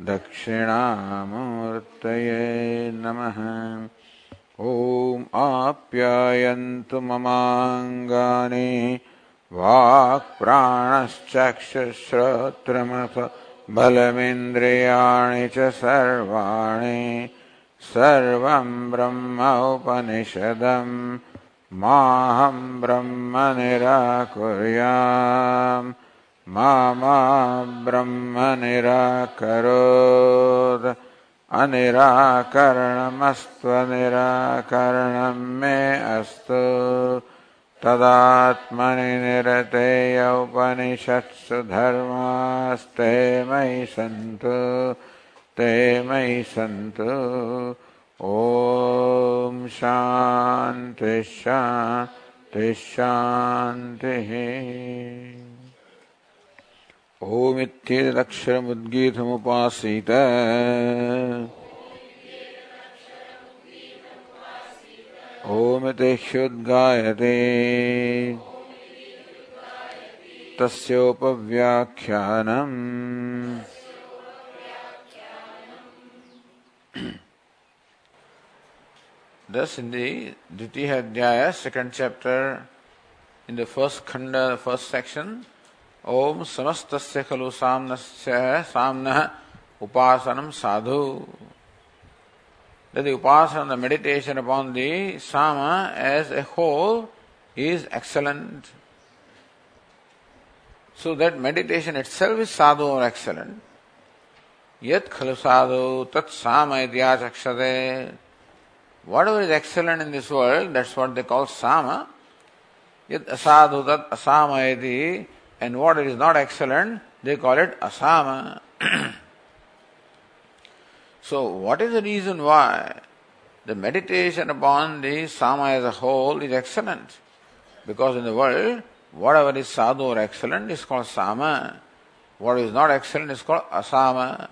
दक्षिणामूर्तये नमः। ॐ आप्यायन्तु ममाङ्गानि। वाक्प्राणश्चक्षुश्रोत्रमथ बलमिन्द्रियाणि च सर्वाणि। सर्वं ब्रह्म उपनिषदम् माहं ब्रह्म निराकुर्याम्। मा ब्रह्म निराकरोत्। अनिराकरणमस्त्वनिराकरणं मे अस्तु। तदात्मनि निरतेय उपनिषत्सु धर्मास्ते मयि सन्तु। ते मयि सन्तु। ॐ शान्ति शान्तिः। ओमित्येतदक्षरमुद्गीतमुपासीत ओमिति ह्युद्गायते तस्योपव्याख्यानम् Thus, in the Dvitiya Adhyaya, second chapter, in the first khanda, first section, ओम समस्तस्य खलु सामनस्य सामना उपासनम साधु। यदि उपासना the meditation upon the Sama as a whole is excellent so that meditation itself is साधु और एक्सलेंट यद खलु साधु, तत् साम इतिहास अक्षते whatever is excellent in this world that's what they call Sama. यद असाधु, तत् Assam and what is not excellent, they call it asama. so, what is the reason why the meditation upon the sama as a whole is excellent? Because in the world, whatever is sadhu or excellent is called sama. What is not excellent is called asama.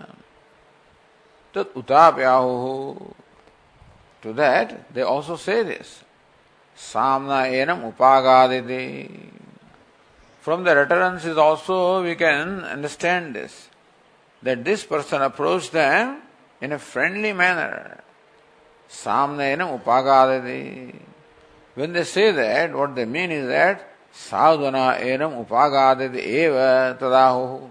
Tat utapyahu. To that, they also say this. Samna enam upagaditi. From the utterances also we can understand this. That this person approached them in a friendly manner. Samnayanam upagadati. When they say that, what they mean is that sadhana enam upagadati eva tadahu.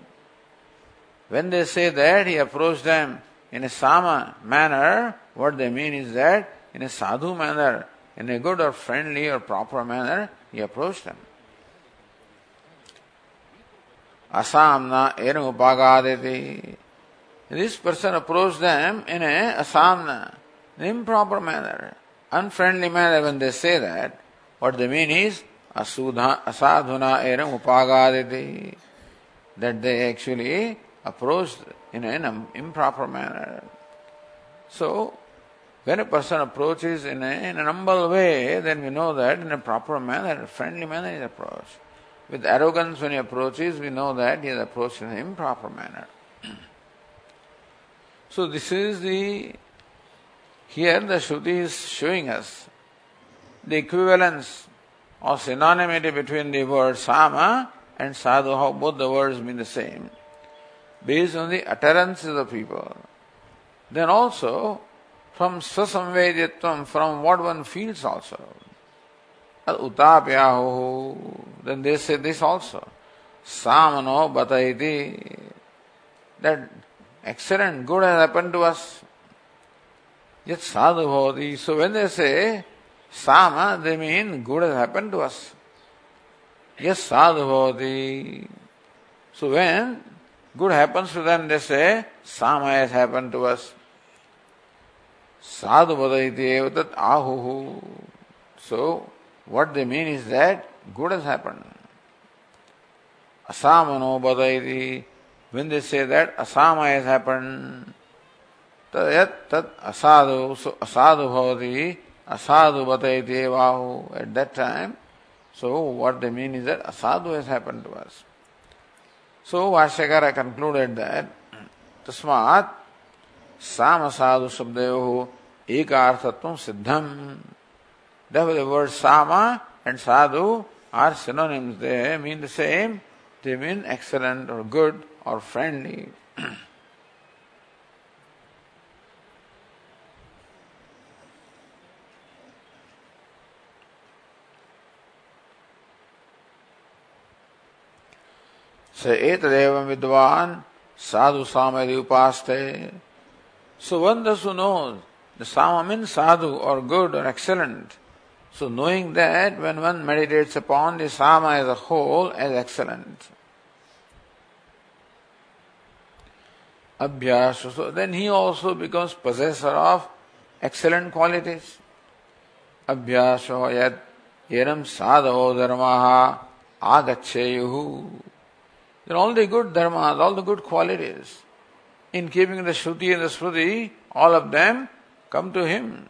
When they say that he approached them in a sama manner, what they mean is that in a sadhu manner, in a good or friendly or proper manner, he approached them. Asamna enu upagadeti. This person approached them in a asamna, an improper manner, unfriendly manner. When they say that, what they mean is asudha, asadhuna enu upagadeti. That they actually approached in an improper manner. So, when a person approaches in, a, in an humble way, then we know that in a proper manner, a friendly manner is approached. With arrogance, when he approaches, we know that he has approached in an improper manner. so, this is the. Here, the Shruti is showing us the equivalence or synonymity between the word sama and sadhu, how both the words mean the same, based on the utterances of people. Then also, from swasamvedyatvam, from what one feels also. Then they say this also. Samano bataiti. That excellent, good has happened to us. Yet sadhu bhavati. So when they say sama, they mean good has happened to us. Yes, sadhu bhavati. So when good happens to them, they say sama has happened to us. Sadhu evatat ahuhu. So what they mean is that good has happened. Asamano badaiti. When they say that asama has happened, tadayat tad asadu, so asadu bhavati, asadu badaiti evahu. At that time, so what they mean is that asadu has happened to us. So Bhashyakara concluded that, tasmat, samasadu subdevahu, ekarthatum siddham. Therefore, the word sama and sadhu are synonyms. They mean the same. They mean excellent or good or friendly. स एतदेव विद्वान साधु सामयदि उपास्ते So one thus who knows the sama means sadhu or good or excellent. So knowing that when one meditates upon the sama as a whole as excellent. Abhyas, so then he also becomes possessor of excellent qualities. Abhyaso yad yenam sadho dharmaha agacheyuhu. Then all the good dharmas, all the good qualities, in keeping the Shruti and the Smriti, all of them come to him.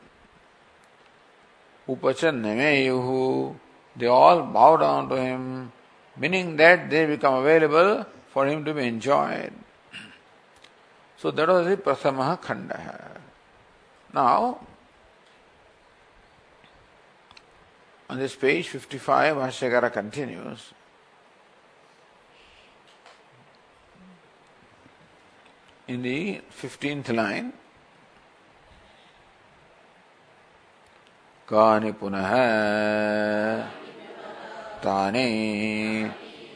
Upachannamayuhu, they all bow down to him, meaning that they become available for him to be enjoyed. So that was the Prasamaha Khanda. Now, on this page 55, Bhashyakara continues. in the 15th line कानि पुनः तानि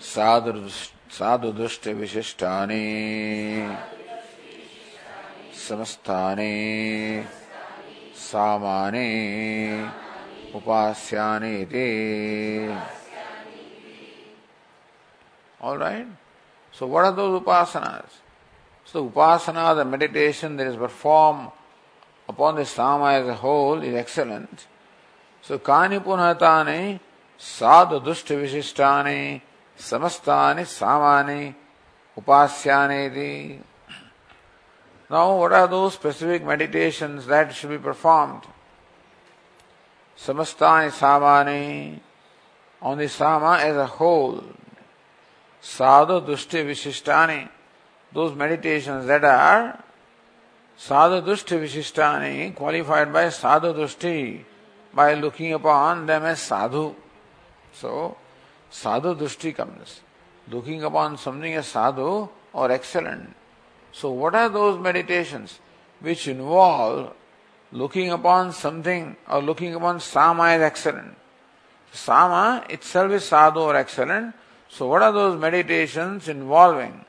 साधु दृष्टि विशिष्टानि समस्तानि सामानि उपास्यानि इति। All so what are those उपासनास so Upasana the meditation that is perform upon the Sama as a whole is excellent So kani punhatani sadhu dushta vishishtani samastani samani upasyani Now what are those specific meditations that should be performed? Samastani samani on the sama as a whole. Sadhu dushti vishishtani those meditations that are sadhu dushti vishishtani, qualified by sadhu dushti, by looking upon them as sadhu. So, sadhu dushti comes. Looking upon something as sadhu or excellent. So, what are those meditations which involve looking upon something or looking upon sama as excellent? Sama itself is sadhu or excellent. So, what are those meditations involving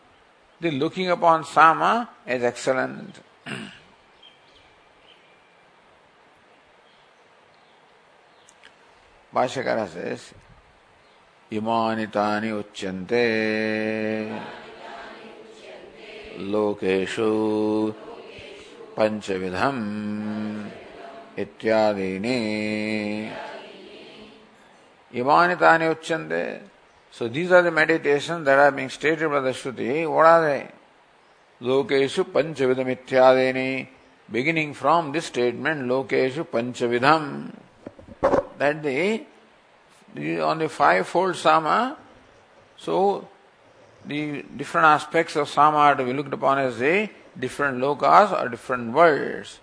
the looking upon Sama as excellent. भाष्यकार से इमानि तानि उच्यन्ते। लोकेषु पंचविधम इत्यादि इमानि तानि उच्यन्ते। So these are the meditation that are being stated by the shruti what लोकेषु पंचविधम इत्यादि ने बिगिनिंग फ्रॉम दिस स्टेटमेंट लोकेषु पंचविधम That the on the fivefold sama, so the different aspects of sama are to be looked upon as the different lokas or different worlds.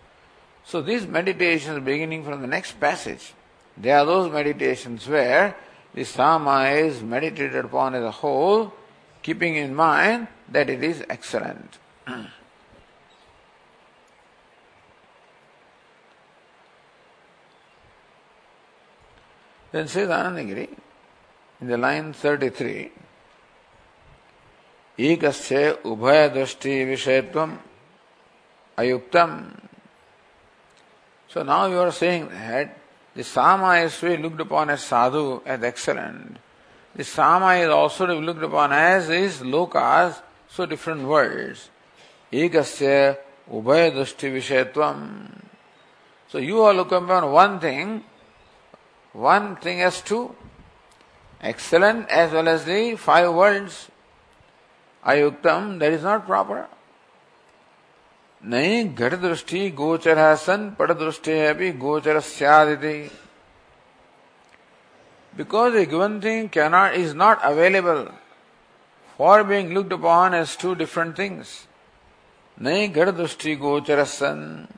So these meditations beginning from the next passage, they are those meditations where the sama is meditated upon as a whole, keeping in mind that it is excellent. then says Anandagiri in the line 33 एकस्य उभयदृष्टि विषयत्वम अयुक्तम So now you are saying that the Sama is to be looked upon as sadhu, as excellent. The Sama is also to be looked upon as is lokas, so different worlds. Ekasya ubhaya dushti vishayatvam. So you are looking upon one thing, one thing as two, excellent as well as the five worlds. Ayuktam, that is not proper. नहीं घट दृष्टि गोचर सन पट दृष्टि अभी गोचर सदिति because a given thing cannot is not available for being looked upon as two different things. Nai gad drushti gocharasan.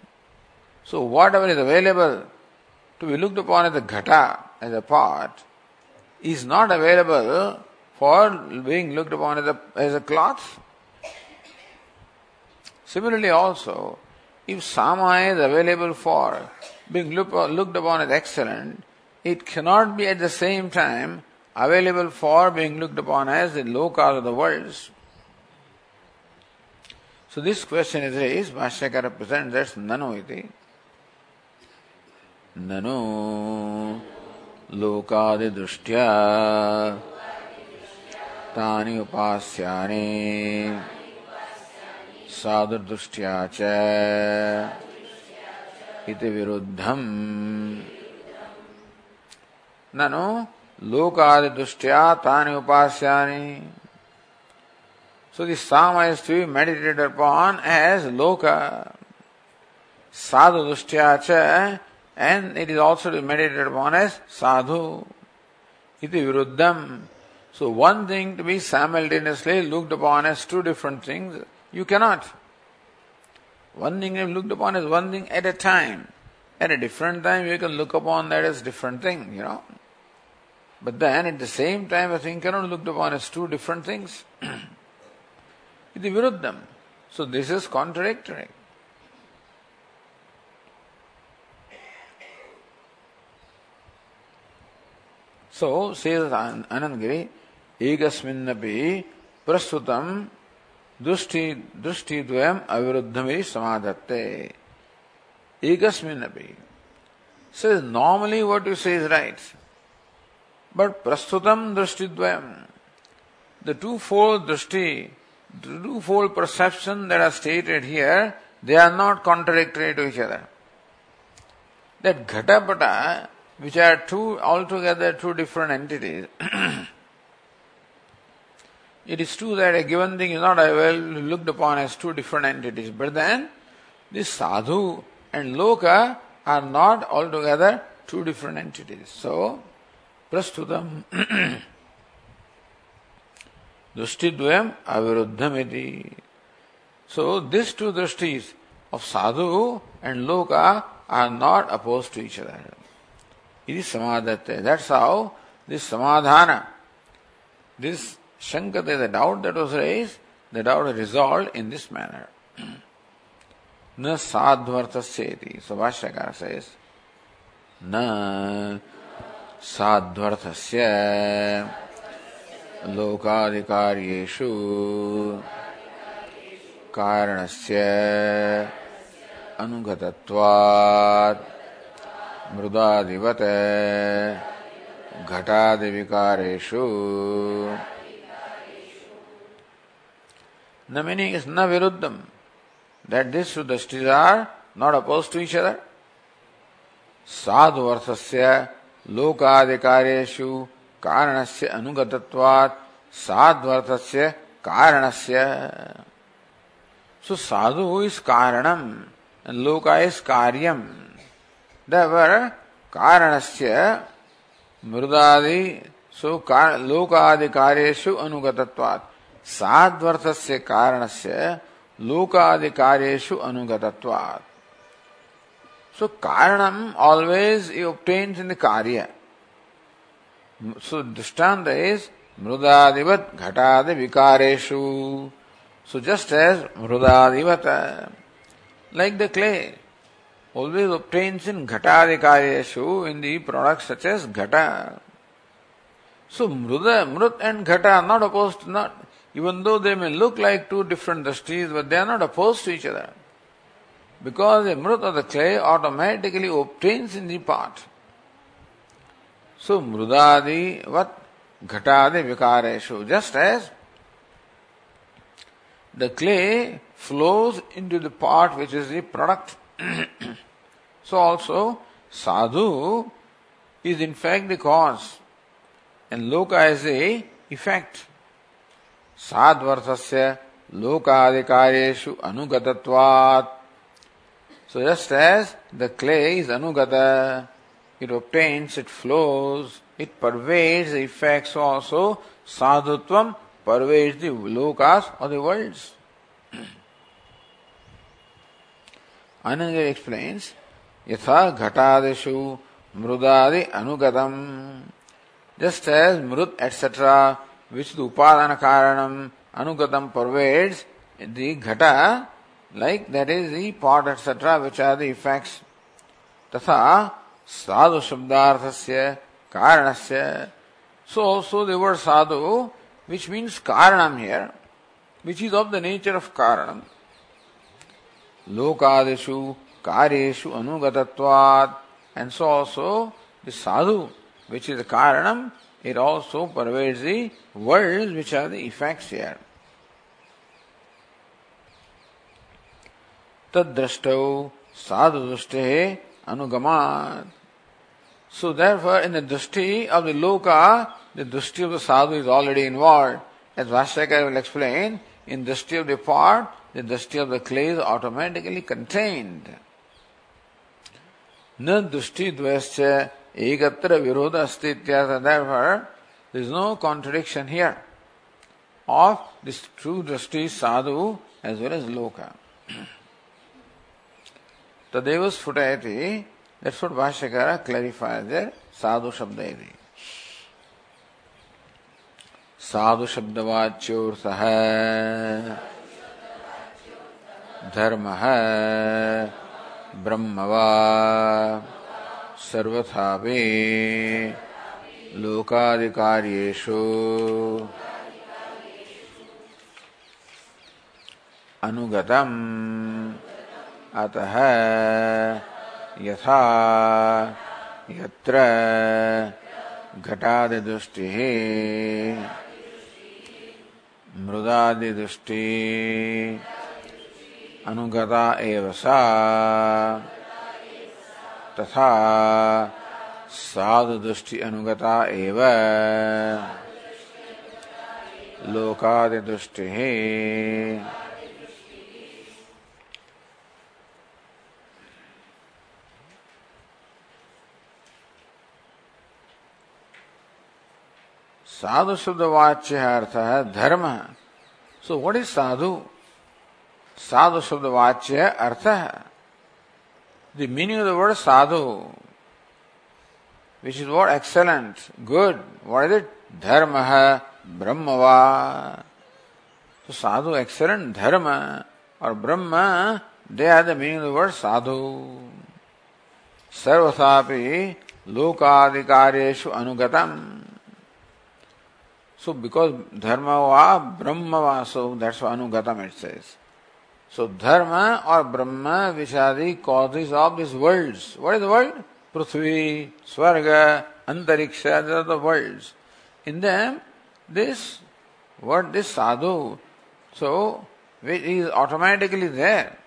So whatever is available to be looked upon as a ghata, as a part, is not available for being looked upon as a, as a cloth. Similarly also, if sama is available for being looked upon as excellent, it cannot be at the same time available for being looked upon as the lokas of the worlds. So this question is raised, Bhashyakara presents that's nano. Lokadi drishtya तानि उपास्यानि साधुदृष्ट्या च इति विरुद्धम् ननु लोकादि दृष्टिया तानि उपास्यानि So the sama is to be meditated upon as loka, sadhu dushtya and it is also to be meditated upon as sadhu. Iti viruddham. So one thing to be simultaneously looked upon as two different things, you cannot. One thing be looked upon as one thing at a time. At a different time you can look upon that as different thing, you know. But then at the same time, a thing cannot looked upon as two different things. Iti viruddham. So this is contradictory. सो अनंगिरी एकस्मिन्नपि प्रस्तुतम दृष्टि दृष्टि द्वयम् अविरुद्धमे समाधत्ते एकस्मिन्नपि so normally what you say is right but प्रस्तुतम दृष्टि द्वयम् the to fold दृष्टि twofold perception that are stated here they are not contradictory to each other that घटापटा which are two altogether two different entities. it is true that a given thing is not well looked upon as two different entities, but then this sadhu and loka are not altogether two different entities. So, prastutam drushtidyam aviruddhamiti. So, these two drushtis of sadhu and loka are not opposed to each other. It is samadhate. That's how this samadhana, this shankate, the doubt that was raised, the doubt is resolved in this manner. न साध्वर्थस्येति So Bhashyakara says, न साध्वर्थस्य लोकाधिकार्येषु कारणस्य अनुगतत्वात् मृदादिवत् घटादिविकारेषु The meaning is na viruddham. That these two dristis are not opposed to each other. Sadhu arthasya लोकाधिकारेषु कारणस्य अनुगतत्वात् साध्वर्थस्य कारणस्य So sadhu is karanam डेवर कारण से मृदादि सो अनुगतत्वात् साध्वर्थ से कारण से लोकादि अनुगतत्वात् so कारणम always you obtains in the कार्य सो दृष्टांत इज़ मृदादिवत घटादि विकारेशु so just as मृदादिवत like the clay always obtains in ghatadi karyeshu in the products such as ghata. So mruda, mrut and ghata are not opposed to not, even though they may look like two different drishtis, but they are not opposed to each other. because the mrut of the clay automatically obtains in the pot. So mrudadi what ghatadi vikareshu, just as the clay flows into the pot which is the product. so also sadhu is in fact the cause and loka is the effect. साध्वर्थस्य लोकाधिकारेषु अनुगतत्वात् So just as the clay is anugata, it obtains, it flows, it pervades the effects also, sadhutvam pervades the lokas or the worlds. Ananda explains, यथा घटादिशु मृदादि अनुगतम। Just as mrit etcetera which the upadana karana अनुगतम pervades the ghata like that is the pot etcetera which are the effects तथा साधु शब्दार्थ से कारण so so the word sadhu which means कारणम here which is of the nature of karana. लोकादिशु Karyeshu Anugatatvat. And so also the sadhu, which is the karanam, it also pervades the words which are the effects here. तद्रष्टौ Sadhu दृष्टे anugamat So therefore, in the drishti of the loka, the drishti of the sadhu is already involved. As Bhashyakar will explain, in drishti of the pot, the drishti of the clay is automatically contained. न दुष्टि द्वयश्च एकत्र विरोध अस्ति इत्यादि. There is no contradiction here of this true drishti sadhu as well as loka तदेव स्फुटयति that's what Bhashyakara clarify there साधु शब्द इति साधु शब्द वाच्यो सह ब्रह्म वा सर्वथा अनुगतम्। अतः यथा यत्र घटादिदृष्टिः मृदादिदृष्टि अनुगता एव सा। तथा साधुदृष्टि अनुगता एव। लोकादिदृष्टिः। साधु शब्द वाच्य अर्थ है धर्म। सो व्हाट इज़ साधु? साधु शब्द वाच्य अर्थ है। The meaning of the word sadhu which is what excellent good what is it dharma है, ब्रह्म वा। तो साधु एक्सलेंट धर्म और Brahman they are the meaning of the word sadhu. सर्वथा लोकाधिकारेशु अनुगतम। सो बिकॉज़ धर्म वा, ब्रह्म वा so that's अनुगतम it's So dharma or brahma which are the causes of these worlds. What is the world? Prithvi, Swarga, Antariksha, these are the worlds. In them, this word, this sadhu, so which is automatically there.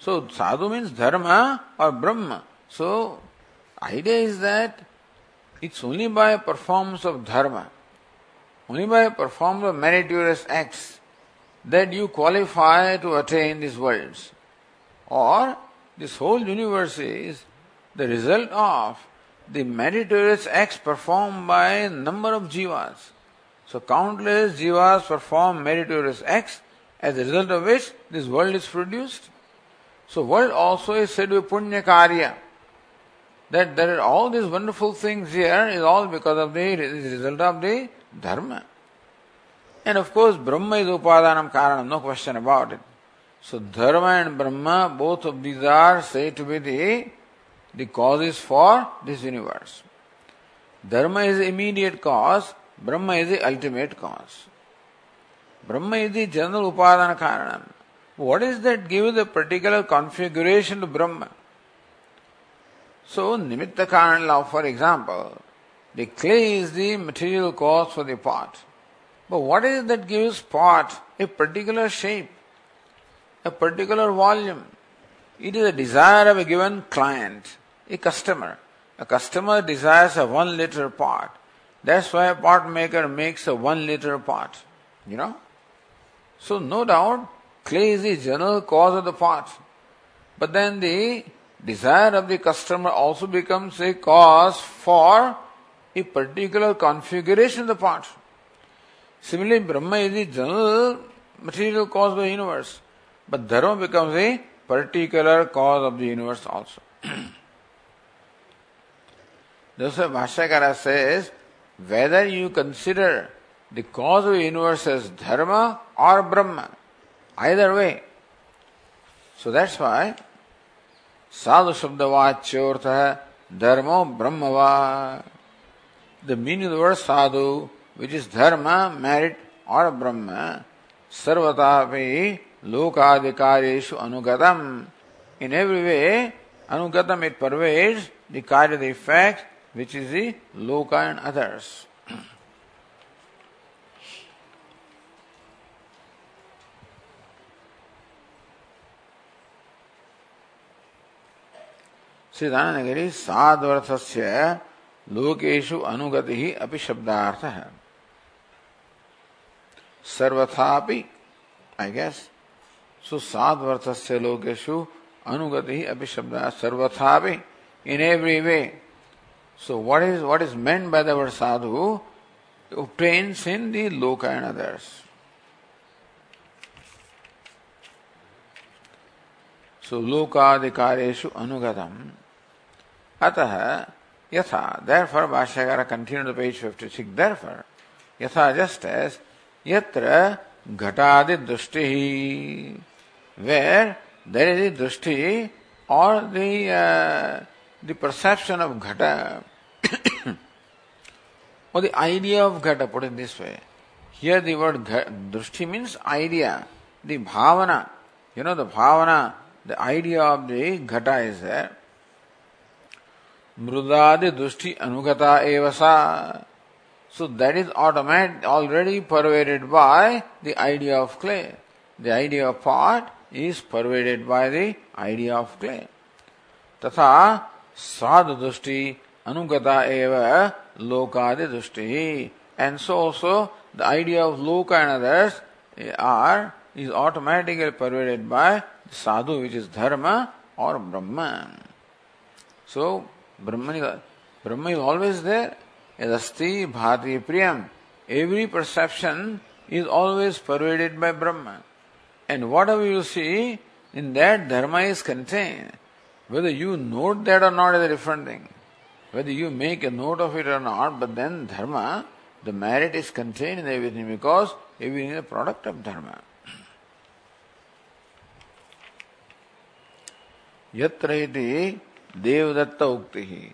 So sadhu means dharma or brahma. So idea is that it's only by performance of dharma only by performing the meritorious acts that you qualify to attain these worlds. Or this whole universe is the result of the meritorious acts performed by number of jivas. So countless jivas perform meritorious acts as a result of which this world is produced. So world also is said to be punya karya. That there are all these wonderful things here is all because of the result of the dharma. And of course, Brahma is Upadanam Karanam, no question about it. So, Dharma and Brahma, both of these are said to be the, the causes for this universe. Dharma is the immediate cause, Brahma is the ultimate cause. Brahma is the general Upadana Karanam. What is that gives the particular configuration to Brahma? So, Nimitta Karan for example, the clay is the material cause for the pot. But what is it that gives pot a particular shape, a particular volume? It is a desire of a given client, a customer. A customer desires a one liter pot. That's why a pot maker makes a one liter pot. You know? So no doubt, clay is the general cause of the pot. But then the desire of the customer also becomes a cause for a particular configuration of the part. Similarly, Brahma is the general material cause of the universe, but Dharma becomes a particular cause of the universe also. Thus, Bhashyakara says, whether you consider the cause of the universe as Dharma or Brahma, either way. So that's why Dharma Brahmava. The meaning of the word sadhu, which is dharma, merit, or Brahma, sarvatapi lokadikareshu anugatam. In every way, anugatam it pervades the karya, the effect, which is the loka and others. सिद्धानगरी साध्वर्थस्य लोकेशु अनुगति ही अपि शब्दार्थ है सर्वथा I guess so सात वर्ष से लोकेशु अनुगति अभी शब्द सर्वथा in every way so what is what is meant by the word sadhu trains in the loka and others सो लोकाधिकारेशु अनुगतम अतः यथा therefore Bhashyakara continue page fifty six therefore यथा जस्ट एज यत्र घटादि दृष्टि। ही वेर देर इज़ दृष्टि और perception of ghata. Or idea of ghata put this way here the word drishti means idea the bhavana. You know the bhavana the idea of the ghata is मृदादि दृष्टि अनुगता एवं So that is automatic, already pervaded by the idea of clay. The idea of pot is pervaded by the idea of clay. तथा साधु दृष्टि अनुगता एव लोकादि दृष्टि and so also the idea of loka and others are is automatically pervaded by sadhu which is dharma or brahman. So Brahman, Brahma is always there. Asti bhati priyam. Every perception is always pervaded by Brahma. And whatever you see, in that dharma is contained. Whether you note that or not is a different thing. Whether you make a note of it or not, but then dharma, the merit is contained in everything because everything is a product of dharma. यत्र इति देवदत्त उक्ति ही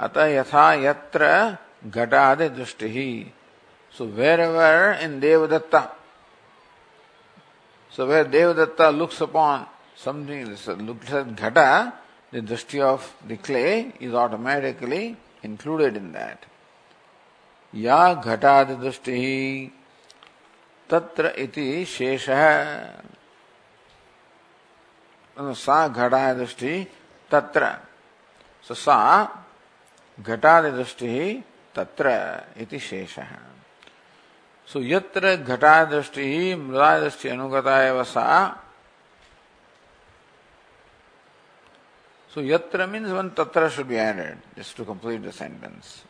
अतः यथा यत्र Gatade Dushtihi. So wherever in Devadatta, so where Devadatta looks upon something, looks at Ghata, the Dushti of the clay is automatically included in that. या घटाद दृष्टि तत्र इति शेष सा घटाद दृष्टि तत्र so, सा घटाद दृष्टि तत्र इति शेष। सो यत्र घटा दृष्टि मृदा दृष्टि अनुगता है सा, सो यत्र मीन्स वन तत्र should be added just to complete the sentence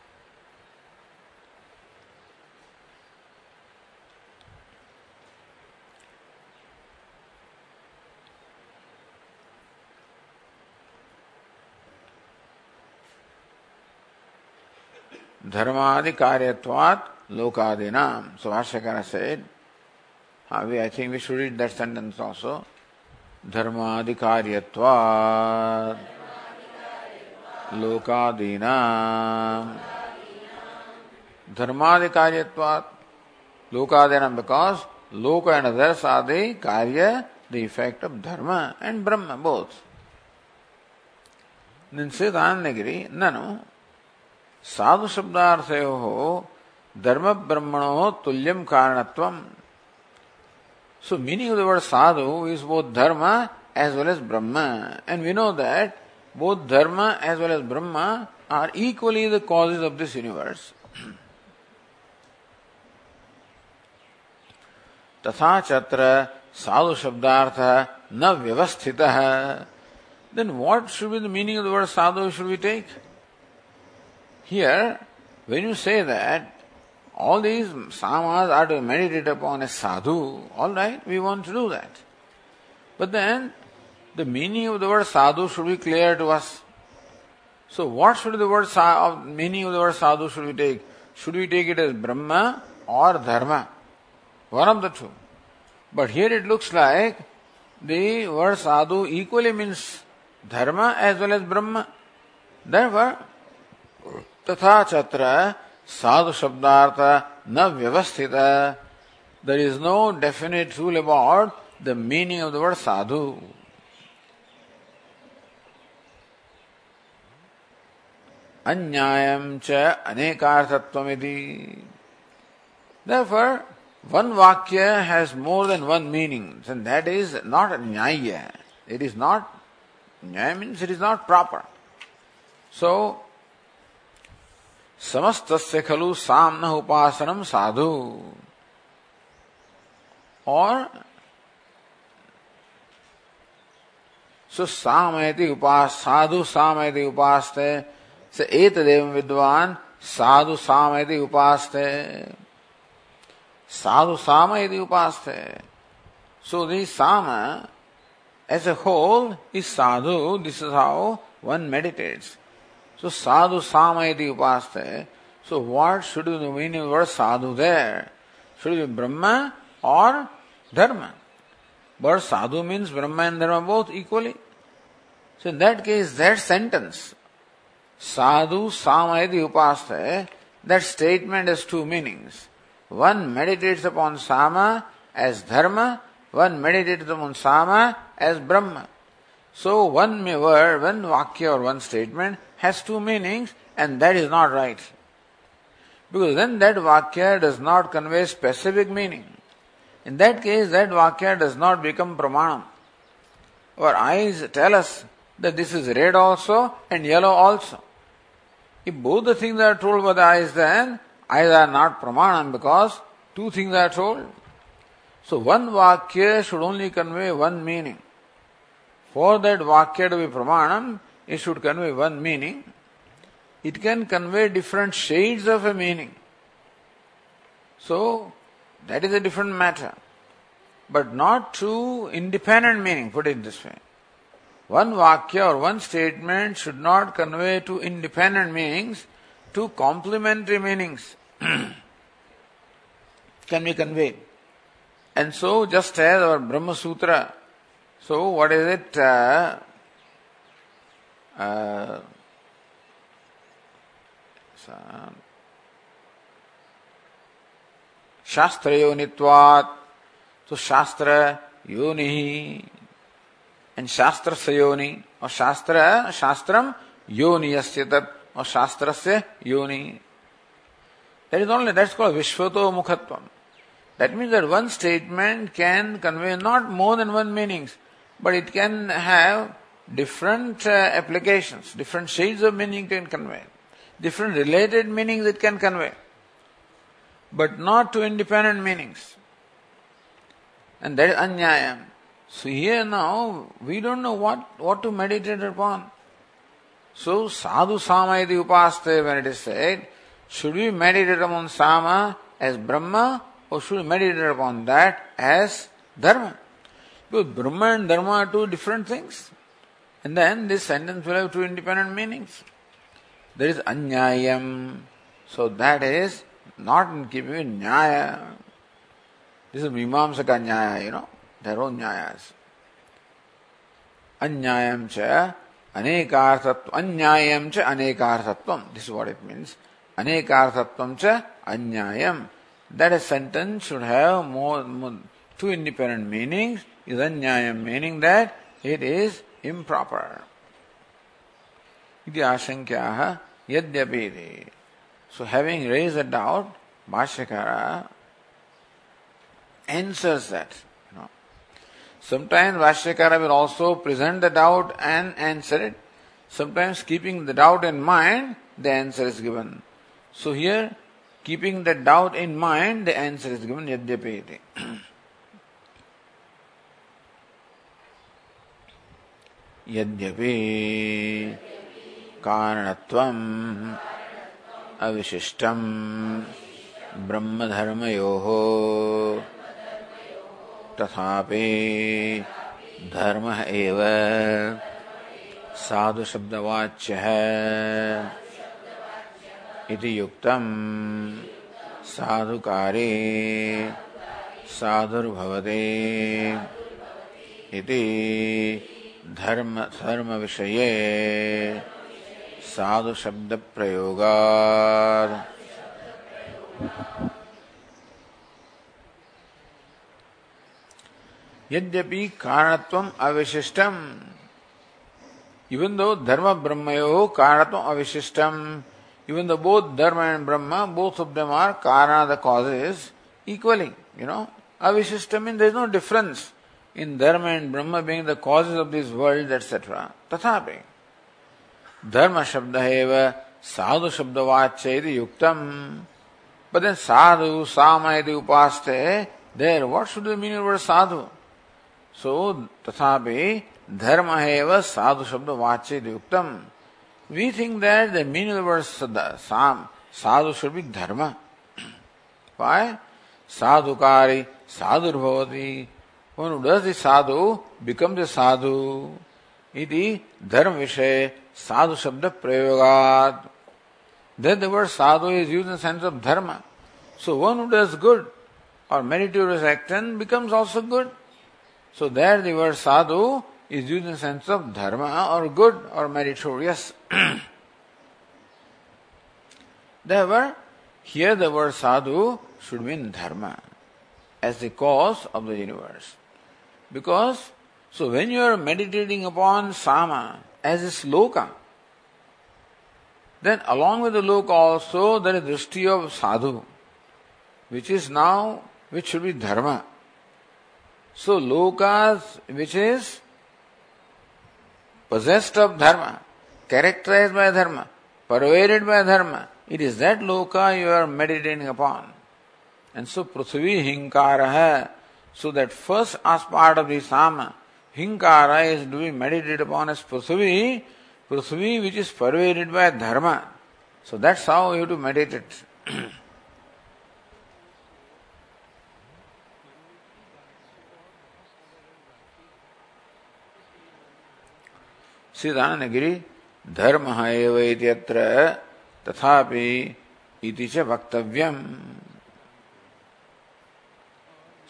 धर्मादि कार्यत्वात् लोकादिनाम so Bhashyakara said I think we should read that sentence also धर्मादि कार्यत्वात् लोकादीनाम धर्मादि कार्यत्वात् लोकादीनाम because loka and others are the karya the effect of dharma and brahma both then says Anandagiri nanu साधु शब्दार्थ धर्म ब्रह्मणो हो तुल्यम कारणत्व so meaning of the word sadhu is both dharma as well as Brahman. And we know that both dharma as well as Brahman are equally the causes of this universe तथा चत्र साधु शब्दार्थ न व्यवस्थित। Then what should be the meaning of the word sadhu should be take Here, when you say that all these samas are to meditate upon a sadhu, all right, we want to do that. But then, the meaning of the word sadhu should be clear to us. So, what should the word sa- meaning of the word sadhu should we take? Should we take it as Brahma or Dharma? One of the two. But here it looks like the word sadhu equally means Dharma as well as Brahma. Therefore, तथा चत्र साधु शब्दार्थ न व्यवस्थित। There is no definite rule about the meaning of the word sadhu. अन्यायम च अनेकार्थत्व therefore one vakya has more than one meaning and that is not nyaya it is not nyaya means it is not proper so समस्त खलु साम न उपासनम साधु। और सुसामयति उपास साधु सामयति उपासते, से एतदेव विद्वान साधु सामयति उपासते। साधु सामयति उपासते। So the sama as a whole is sadhu this is how one meditates So sadhu sama iti upaste. So what should be the meaning of the word sadhu there? Should it be Brahma or Dharma? But sadhu means Brahma and Dharma both equally. So in that case, that sentence, sadhu samayati upaste, that statement has two meanings. One meditates upon Sama as Dharma, one meditates upon Sama as Brahma. So one word, one Vakya or one statement has two meanings and that is not right. Because then that Vakya does not convey specific meaning. In that case, that Vakya does not become Pramanam. Our eyes tell us that this is red also and yellow also. If both the things are told by the eyes, then eyes are not pramanam because two things are told. So one vakya should only convey one meaning. For that vakya to be pramanam, it should convey one meaning. It can convey different shades of a meaning. So that is a different matter. But not two independent meaning, put it this way. One vakya or one statement should not convey two independent meanings, two complementary meanings can be conveyed. And so, just as our Brahma Sutra, so what is it? Uh, शास्त्र योनित्वात तो शास्त्र योनि ही and शास्त्र से योनि और शास्त्र शास्त्रम योनि यस्य तत्, और शास्त्र से योनि। That is only that's called विश्वतो मुखत्वम that means that one statement can convey not more than one meanings but it can have different uh, applications, different shades of meaning can convey, different related meanings it can convey, but not two independent meanings. And that is anyayam. So here now, we don't know what, what to meditate upon. So sadhu samayati upaste when it is said, should we meditate upon Sama as Brahma or should we meditate upon that as Dharma? Because Brahma and Dharma are two different things. And then this sentence will have two independent meanings. There is anyayam. So that is not in keeping with nyaya. This is Mimamsaka nyaya, you know, their own nyayas. Anyayam cha anekarthatvam. Anyayam cha anekarthatvam. This is what it means. अनेकार्थत्व च अन्यायम that a sentence should have more, more two independent meanings is anyayam meaning that it is improper. Iti ashankyaha. So having raised a doubt, Bhashyakara answers that. You know. Sometimes Bhashyakara will also present the doubt and answer it. Sometimes keeping the doubt in mind, the answer is given. So here, keeping the doubt in mind, the answer is given yadyapeti. यद्यपि कारणत्वम् अविशिष्टम् ब्रह्मधर्मयोः तथापि धर्मः एव साधुशब्दवाच्यः इति युक्तम् साधुकारे साधुर्भवते इति धर्म धर्म विषय साधु शब्द प्रयोग यद्यपि कारणत्व अविशिष्टम इवन दो धर्म ब्रह्मयो कारणत्व अविशिष्टम even though both dharma and Brahman both of them karana the causes equally you know अविशिष्टम in though is difference in dharma and brahma being the causes of this world etc tathapi dharma shabda eva sadhu shabdavachya iti yuktam but then sadhu sama iti upaste there what should the meaning of word sadhu so tathapi धर्म है वह साधु शब्द वाच्य युक्तम we think that the meaning of the word sam, sadhu should be dharma. Why? Sadhukari, sadhurvavati. one who does the sadhu becomes a sadhu. Iti dharma vishay sadhu shabda prayogat. Then the word sadhu is used in the sense of dharma. So one who does good or meritorious action becomes also good. So there the word sadhu is used in the sense of dharma or good or meritorious. Therefore, here the word sadhu should mean dharma as the cause of the universe. Because, so when you are meditating upon sama as a sloka, then along with the loka also there is drishti of sadhu, which is now, which should be dharma. So lokas, which is possessed of dharma, characterized by dharma, pervaded by dharma, it is that loka you are meditating upon. And so Prithvi Hinkara. So that first as part of the Sama, Hinkara is to be meditated upon as Prithvi, Prithvi which is pervaded by dharma. So that's how you have to meditate. सिद्धानगिरी धर्म एव इत्यत्र तथापि इति च वक्तव्यम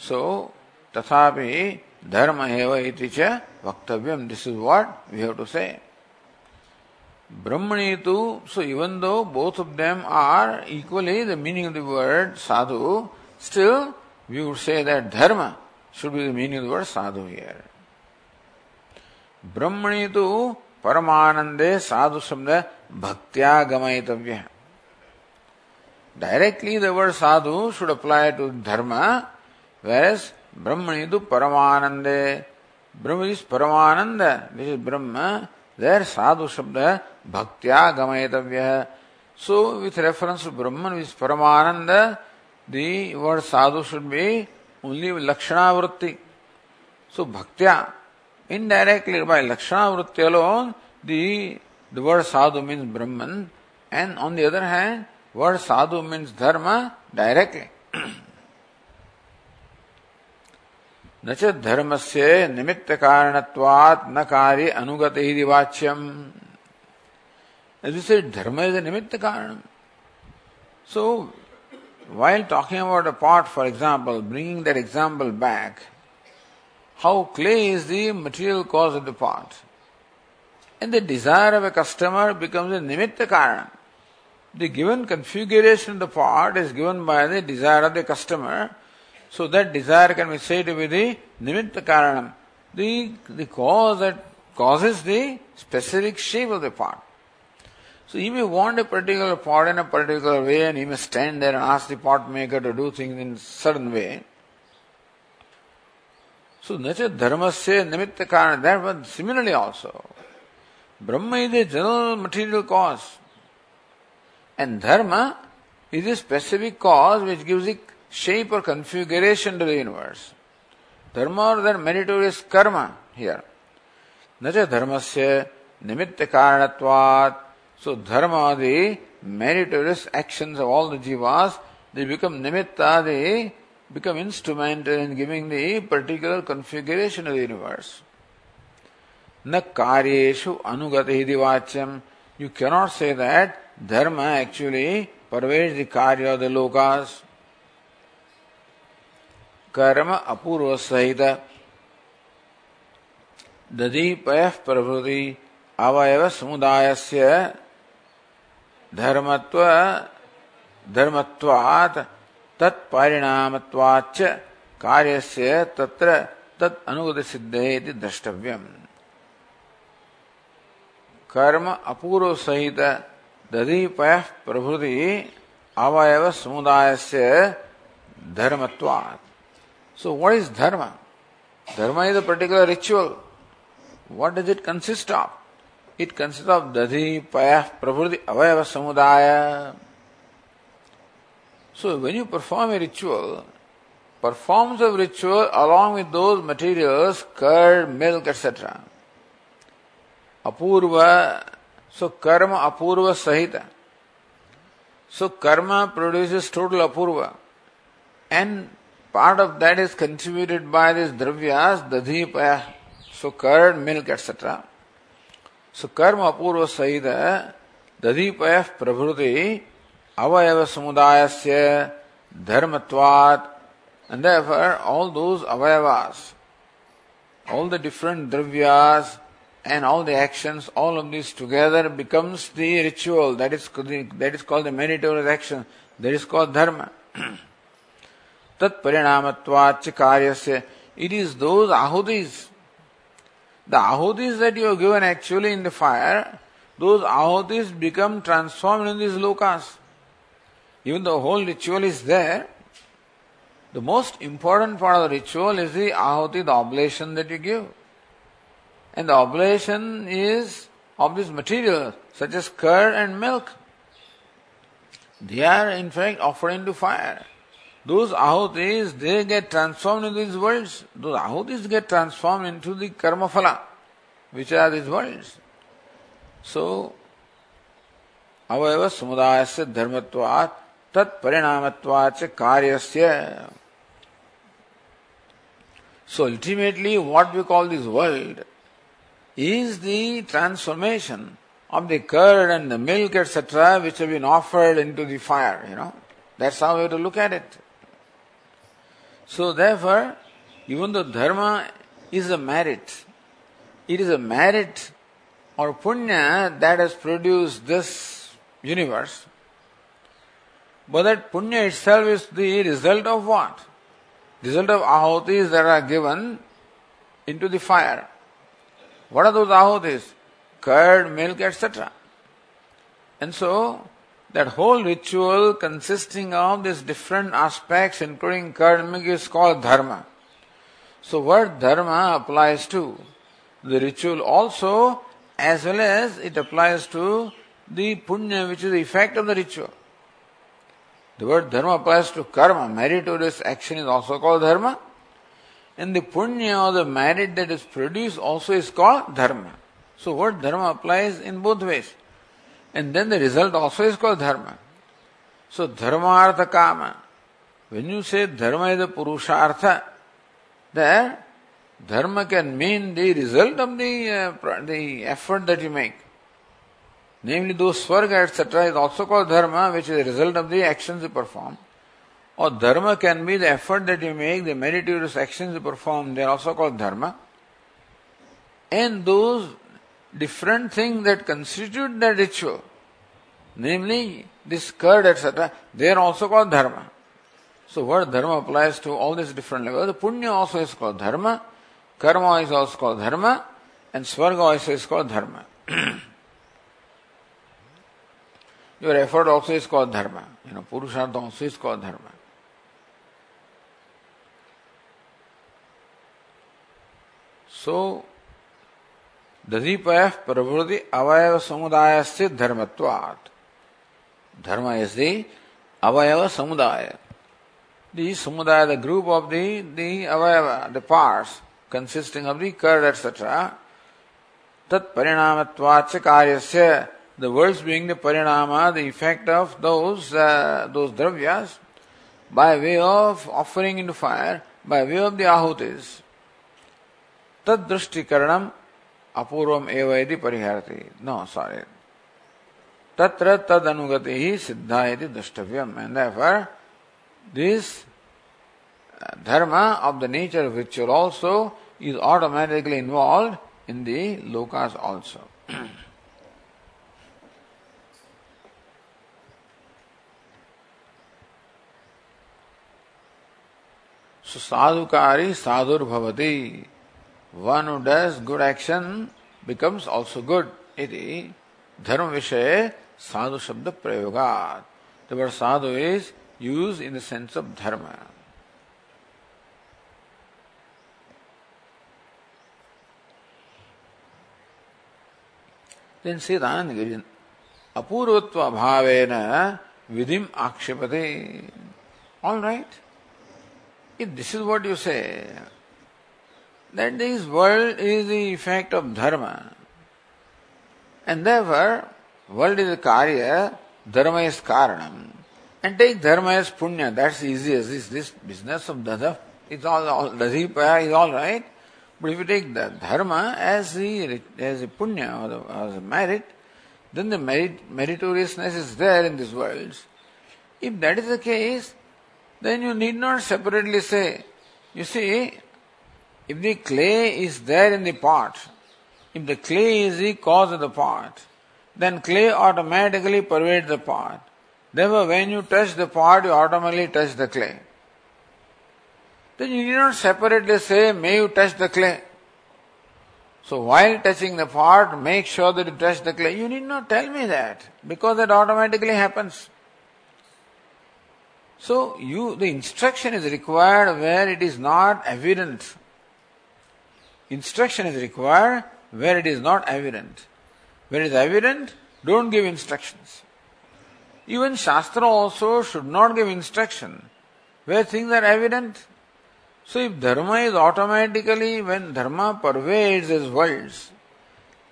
सो तथापि धर्म च वक्तव्यम. This is what we have to say ब्रह्मणी तो so even though both of them are equally the meaning of the word sadhu still we would say that dharma should be the meaning of the word sadhu here. ब्रह्मणी तो परमानंदे साधु शब्द भक्त्या गमयतव्य directly the word sadhu should apply to dharma Brahman idu paramanande. Brahman is paramananda. This is Brahma. There sadhu shabda bhaktya gamayatavya. So with reference to Brahman which is paramananda, the word sadhu should be only lakshanavritti. So bhaktya, indirectly by lakshanavritti alone, the, the word sadhu means Brahman. And on the other hand, word sadhu means dharma directly. न च धर्म से निमित्त कारणत्वात् न कार्य अनुगत ही वाच्यम As we said, dharma is a nimitta karanam. So, while talking about a pot, for example, bringing that example back, how clay is the material cause of the pot. And the desire of a customer becomes a nimitta karana. The given configuration of the pot is given by the desire of the customer. so that desire can be said to be the nimitta karanam. The, the cause that causes the specific shape of the pot. So he may want a particular pot in a particular way and he may stand there and ask the pot maker to do things in certain way. So, nature dharma se nimitta karana, that was similarly also. Brahma is a general material cause. And dharma is a specific cause which gives a shape or configuration to the universe. Dharma or that meritorious karma here. न च धर्मस्य निमित्त कारणत्वात् so dharma the meritorious actions of all the jivas they become nimitta they become instrumental in giving the particular configuration of the universe न कार्येषु अनुगत ही वाच्यम you cannot say that dharma actually pervades the karya of the lokas कर्म अपूर्व सहित दधीपय प्रभृति अवयव समुदाय से धर्मत्व, धर्मत्वात् तत्परिणामत्वाच्च कार्यस्य तत्र तत् अनुगत सिद्धे इति द्रष्टव्यम्। कर्म अपूर्व सहित दधीपय प्रभृति अवयव समुदाय से धर्मत्वात्। So what is dharma? Dharma is a particular ritual. What does it consist of? It consists of dadhi, payah, prabhuti, avayava samudaya. So when you perform a ritual, performs of ritual along with those materials, curd, milk, etc. Apurva, so karma apurva sahita. So karma produces total apurva. And part of that is contributed by these dravyas, dadhi, so curd, milk, etc. So karma apurva sahita दधिपय प्रभृति अवयव समुदाय dharmatvat and therefore all those avayavas all the different dravyas and all the actions all of these together becomes the ritual that is that is called the meritorious action that is called dharma tatpariणाmatvacha karyasya. It is those ahudis. The ahutis that you have given actually in the fire, those ahudis become transformed in these lokas. Even the whole ritual is there, the most important part of the ritual is the ahuti, the oblation that you give. And the oblation is of this material, such as curd and milk. They are in fact offering to fire. those ahutis, they get transformed into these worlds. Those ahutis get transformed into the karma phala, which are these worlds. So, अवयव समुदाय से धर्मत्वात् तत्परिणामत्वाच कार्यस्य So ultimately what we call this world is the transformation of the curd and the milk etc. which have been offered into the fire, you know. That's how we have to look at it. So therefore, even though dharma is a merit, it is a merit or punya that has produced this universe. But that punya itself is the result of what? Result of ahutis that are given into the fire. What are those ahutis? Curd, milk, etc. And so, that whole ritual consisting of these different aspects, including karmic, is called dharma. So, what dharma applies to the ritual also, as well as it applies to the punya, which is the effect of the ritual. The word dharma applies to karma, meritorious action is also called dharma. And the punya or the merit that is produced also is called dharma. So, what dharma applies in both ways. And then the result also is called dharma. So dharma artha kama. When you say dharma is a purushartha, there dharma can mean the result of the uh, the effort that you make. Namely, those swarga etc. is also called dharma, which is the result of the actions you perform. Or dharma can be the effort that you make, the meritorious actions you perform, they are also called dharma. And those different things that constitute the ritual, namely this curd, etc., they are also called dharma. So word dharma applies to all these different levels. The punya also is called dharma, karma is also called dharma, and swarga also is called dharma. Your effort also is called dharma. You know, purushartha also is called dharma. So, दधिप प्रभृति अवयव समुदाय से धर्मत्वात्। धर्म is the अवयव समुदाय the samudaya the group of the the avayava the parts consisting of the curd etcetera तत् परिणामत्वाच कार्यस्य the worlds being the parinama the effect of those those द्रव्यस by way of offering in fire by way of the आहुतिस तद् दृष्टिकरणम अपूर्वम एव यदि परिहारती। No sorry तत्र तद अनुगति ही सिद्धा यदि द्रष्टव्यम and therefore this dharma of the nature which will also is automatically involve in the Lucas also साधुकारी साधुर्भवती One who does good action becomes also good. Iti dharma vishaye sadhu shabda prayogat. The word sadhu is used in the sense of dharma. Then Shri Anandagiri, apurvatva bhavena vidim akshipate. All right. If this is what you say, that this world is the effect of dharma, and therefore world is a karya, dharma is karanam, and take dharma as punya. That's easy as this, this business of dada. It's all, all is all right. But if you take the dharma as the as a punya or, the, as a merit, then the merit, meritoriousness is there in this world. If that is the case, then you need not separately say. You see, if the clay is there in the pot, if the clay is the cause of the pot, then clay automatically pervades the pot. Therefore, when you touch the pot, you automatically touch the clay. Then you need not separately say, may you touch the clay. So while touching the pot, make sure that you touch the clay. You need not tell me that, because that automatically happens. So you, the instruction is required where it is not evident. Instruction is required where it is not evident. Where it is evident, don't give instructions. Even Shastra also should not give instruction where things are evident. So if dharma is automatically when dharma pervades his worlds,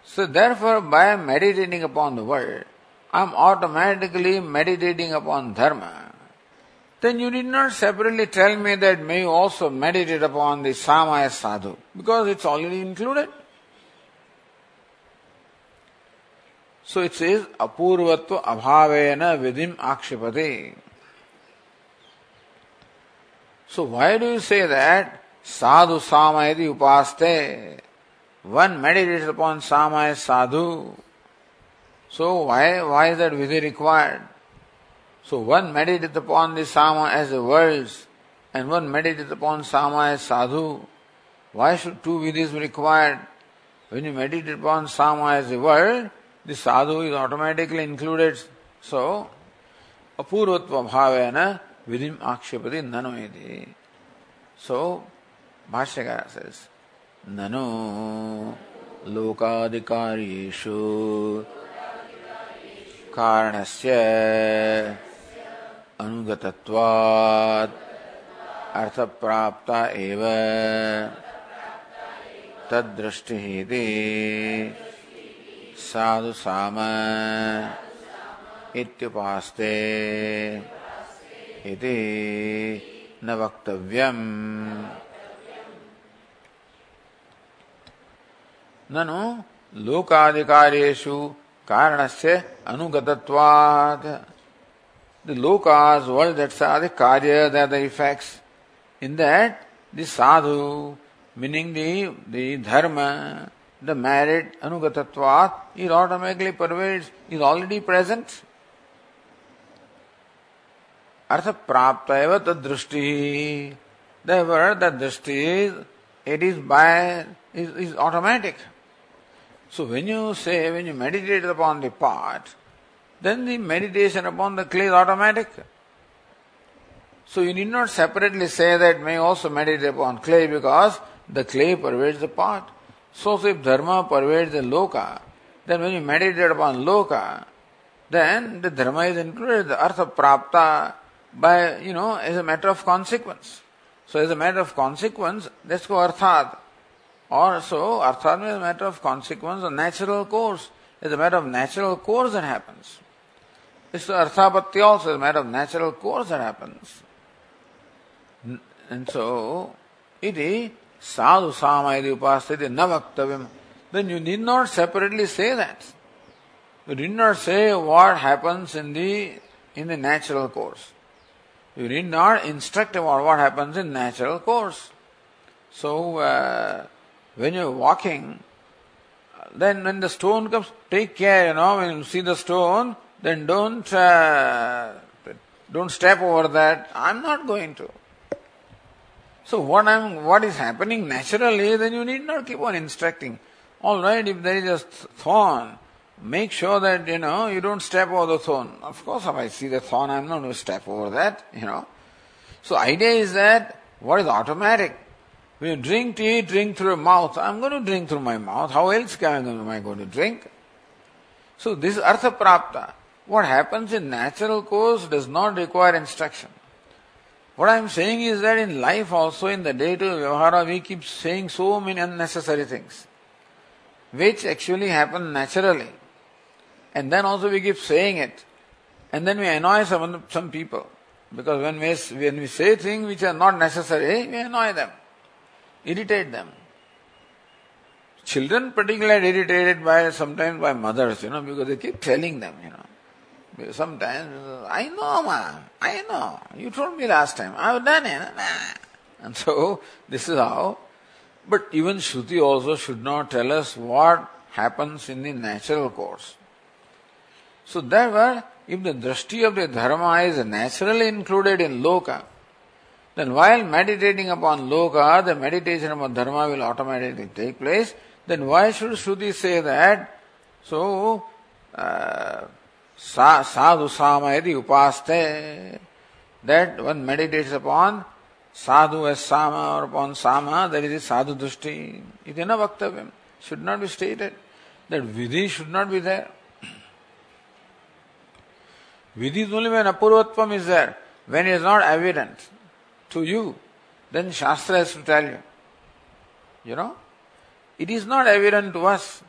so therefore by meditating upon the world, I am automatically meditating upon dharma. Then you did not separately tell me that may you also meditate upon the samaya sadhu, because it's already included. So it says apurvatva abhavena vidim akshipate. So why do you say that sadhu samayati upaste? One meditates upon samaya sadhu. So why why is that vidhi required? So one meditates upon the sama as the worlds, and one meditates upon sama as sadhu. Why should two vidhis be required? When you meditate upon sama as the world, the sadhu is automatically included. So, apurvatva bhavena vidim akshipati nanu So, Bhashyakara says, nanu lokadikaryeshu कारणस्य अनुगतत्वात् अर्थप्राप्ता एव। तद्दृष्टिः इति साधु साम इत्युपास्ते इति न वक्तव्यम्। ननु लोकाधिकारेषु कारणस्य अनुगतत्वात्। The lokas, world that are the karya, they are the effects. In that, the sadhu, meaning the, the dharma, the merit, anugatatvat, is automatically pervades, is already present. Artha prapta eva tad drishti. Therefore, the drishti is, it is by, is, is automatic. So when you say, when you meditate upon the part, then the meditation upon the clay is automatic. So you need not separately say that may also meditate upon clay because the clay pervades the pot. So, so if dharma pervades the loka, then when you meditate upon loka, then the dharma is included, the artha prapta by, you know, as a matter of consequence. So as a matter of consequence, let's go arthat. Or so, artharma is a matter of consequence, a natural course. It's a matter of natural course that happens. It's arthapatti also is a matter of natural course that happens. And so, iti sadhu samayadi upastiti navaktavim. Then you need not separately say that. You did not say what happens in the in the natural course. You need not instruct about what happens in natural course. So uh, when you're walking, then when the stone comes, take care. You know when you see the stone, then don't uh, don't step over that. I'm not going to. So what I'm what is happening naturally, then you need not keep on instructing. All right, if there is a thorn, make sure that you know you don't step over the thorn. Of course, if I see the thorn, I'm not going to step over that. You know. So idea is that what is automatic. When you drink tea, drink through your mouth. I'm going to drink through my mouth. How else can I, am I going to drink? So this is artha prapta. What happens in natural course does not require instruction. What I'm saying is that in life also, in the day-to-day vyavahara, we keep saying so many unnecessary things, which actually happen naturally. And then also we keep saying it. And then we annoy some, some people. Because when we, when we say things which are not necessary, we annoy them, irritate them. Children particularly irritated by sometimes by mothers, you know, because they keep telling them, you know. Sometimes, I know, ma, I know. You told me last time. I've done it. And so, this is how. But even Shruti also should not tell us what happens in the natural course. So therefore, if the drashti of the dharma is naturally included in loka, then while meditating upon loka, the meditation upon dharma will automatically take place. Then why should Shruti say that? So, uh, साधु साम यदि उपासते that one meditates upon sadhu as sama or upon साम there is साधु दृष्टि, इत न वक्तव्य should not be stated that vidhi should not be there vidhi दुल when अपूर्वत्व is there when is not evident to you then shastra tell you you know it is not evident to waste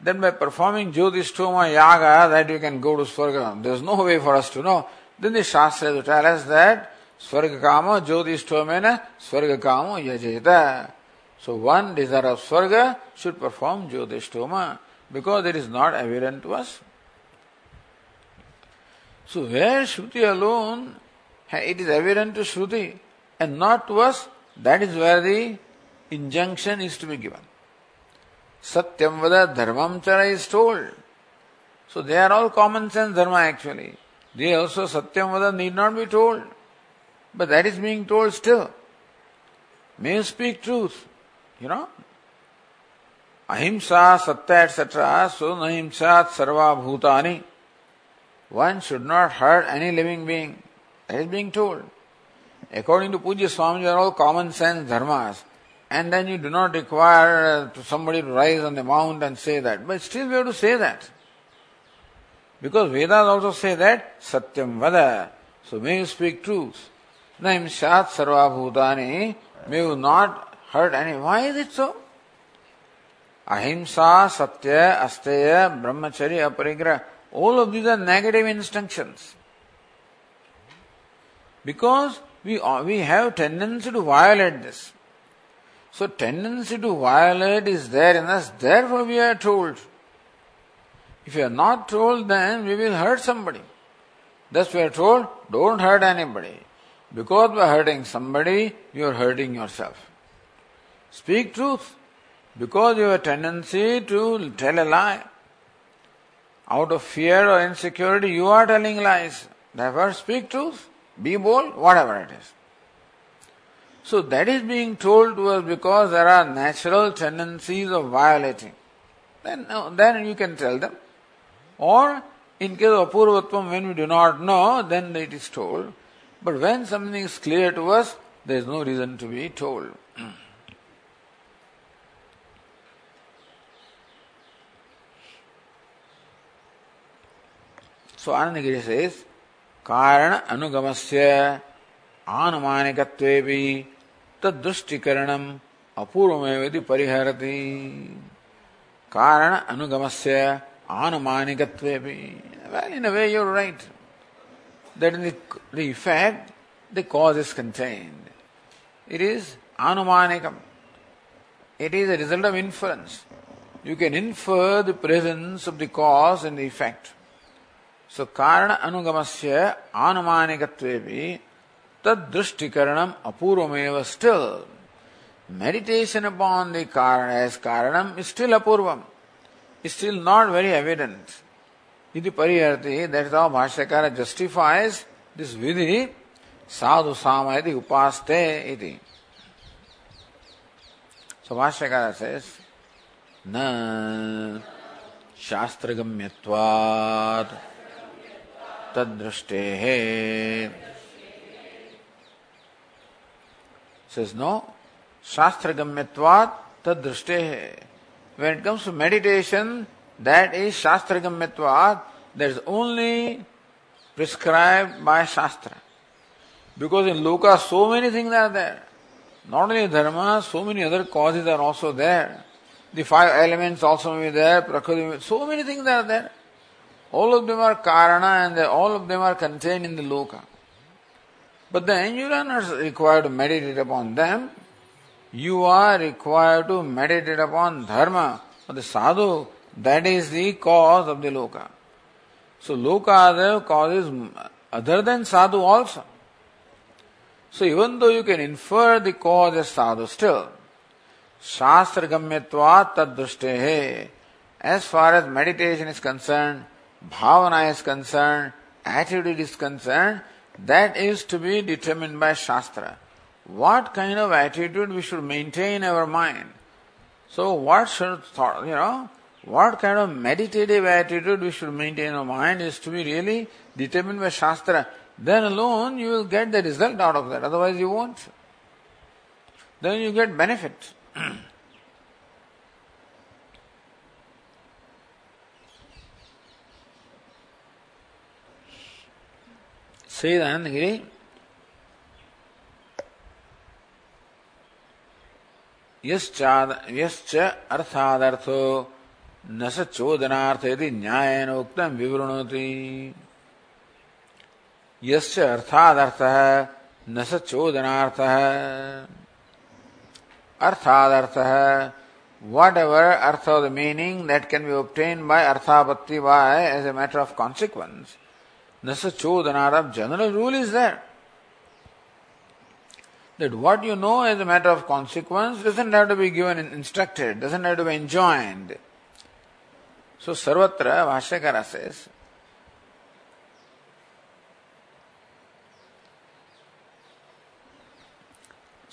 Then by performing Jyotishtoma Yaga that you can go to Swarga. There is no way for us to know. Then the Shastra has to tell us that Swarga Kama Jyotishtoma Swarga Kama Yajeta. So one desire of Swarga should perform Jyotishtoma because it is not evident to us. So where Shruti alone, it is evident to Shruti and not to us, that is where the injunction is to be given. Satyam vada dharmam chara is told. So they are all common sense dharma actually. They also satyam vada need not be told. But that is being told still. May you speak truth. You know? Ahimsa, satya, etc. So nahimsat sarva bhutani. One should not hurt any living being. That is being told. According to Pujya Swami, they are all common sense dharmas. And then you do not require uh, somebody to rise on the mount and say that. But still we have to say that. Because Vedas also say that, Satyam Vada. So may you speak truth. Naim Shat Sarva Bhutani, may you not hurt any. Why is it so? Ahimsa, Satya, Asteya, Brahmacharya, Aparigraha. All of these are negative instructions. Because we, uh, we have tendency to violate this. So tendency to violate is there in us, therefore we are told. If you are not told, then we will hurt somebody. Thus we are told, don't hurt anybody. Because by hurting somebody, you are hurting yourself. Speak truth. Because you have a tendency to tell a lie. Out of fear or insecurity, you are telling lies. Therefore, speak truth, be bold, whatever it is. So that is being told to us because there are natural tendencies of violating. Then, then you can tell them. Or in case of apurvatvam, when we do not know, then it is told. But when something is clear to us, there is no reason to be told. So Anandagiri says, कारण अनुगमस्य आनुमानिकत्वेपि तदृष्टिकरणम अपूर्वमेवति परिहरति कारण अनुगमस्य anumanikatvepi. Well, in a way you're right. That in the, the effect, the cause is contained. It is anumanikam. It is a result of inference. You can infer the presence of the cause and the effect. So, karana anugamasya anumanikatvepi tad drishtikaranam apurvameva still. Meditation upon the karana as karanam is still apurvam. Is still not very evident. Iti pariyarti, that is how Bhashyakara justifies this vidhi sadhu sama iti upaste iti. So Bhashyakara says, न शास्त्रगम्यत्वात् तद्दृष्टेः says no shastragamyatvat tadrishte when it comes to meditation that is shastragamyatvat that is only prescribed by shastra because in loka so many things are there not only dharma so many other causes are also there the five elements also may be there, Prakriti, so many things are there. All of them are Karana and all of them are contained in the Loka. But then you are not required to meditate upon them. You are required to meditate upon Dharma or the Sadhu. That is the cause of the Loka. So Loka are the causes other than Sadhu also. So even though you can infer the cause as Sadhu still, शास्त्र गम्यवा तदृष्टे है as far as meditation is concern Bhavna is concern attitude is concern that is to be determined by Shastra. What kind of attitude we should maintain in our mind? So what should thought, you know, what kind of meditative attitude we should maintain in our mind is to be really determined by Shastra. Then alone you will get the result out of that, otherwise you won't. Then you get benefit. श्रीदानंदगिरी यश्च अर्थादर्थो न स चोदनार्थ यदि न्याय उक्त विवृणति यश्च है न स चोदनार्थ है अर्थादर्थ है whatever artha of the meaning that can be obtained by arthapatti by as a matter of consequence That's a general rule is there. That what you know as a matter of consequence doesn't have to be given instructed, doesn't have to be enjoined. So Sarvatra Bhashyakara says,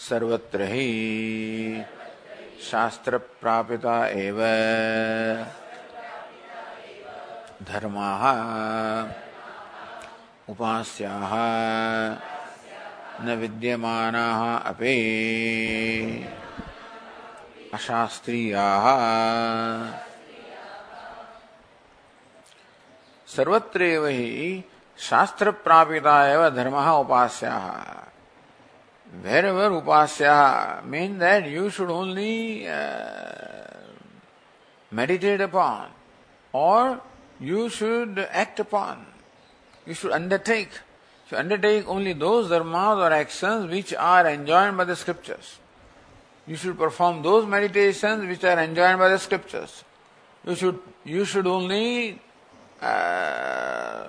सर्वत्र ही शास्त्र प्रापिता एव धर्माः उपास्याः न विद्यमानाः अपि अशास्त्रीयाः। सर्वत्रैव हि शास्त्रप्रापिता एव धर्मः उपास्याः। Wherever उपास्या mean that you should only meditate upon or you should act upon You should undertake. You undertake only those dharmas or actions which are enjoined by the scriptures. You should perform those meditations which are enjoined by the scriptures. You should you should only uh,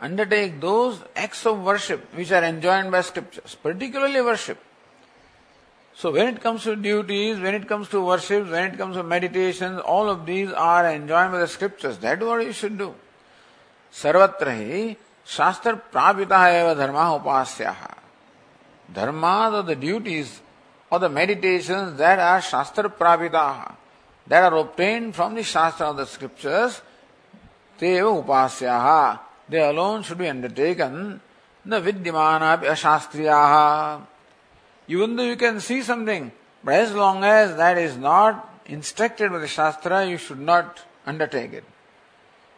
undertake those acts of worship which are enjoined by scriptures, particularly worship. So when it comes to duties, when it comes to worship, when it comes to meditations, all of these are enjoined by the scriptures. That's what you should do. सर्वत्र ही शास्त्र प्रापिता एवं धर्म उपास्या। Dharma the duties or the meditation that are शास्त्र प्रापिता। That are obtained from the shastra of the scriptures ते उपास्या। They alone should be undertaken न विद्यमान अशास्त्रीय। Even though can see something but as long as that is not instructed by shastra you should not undertake it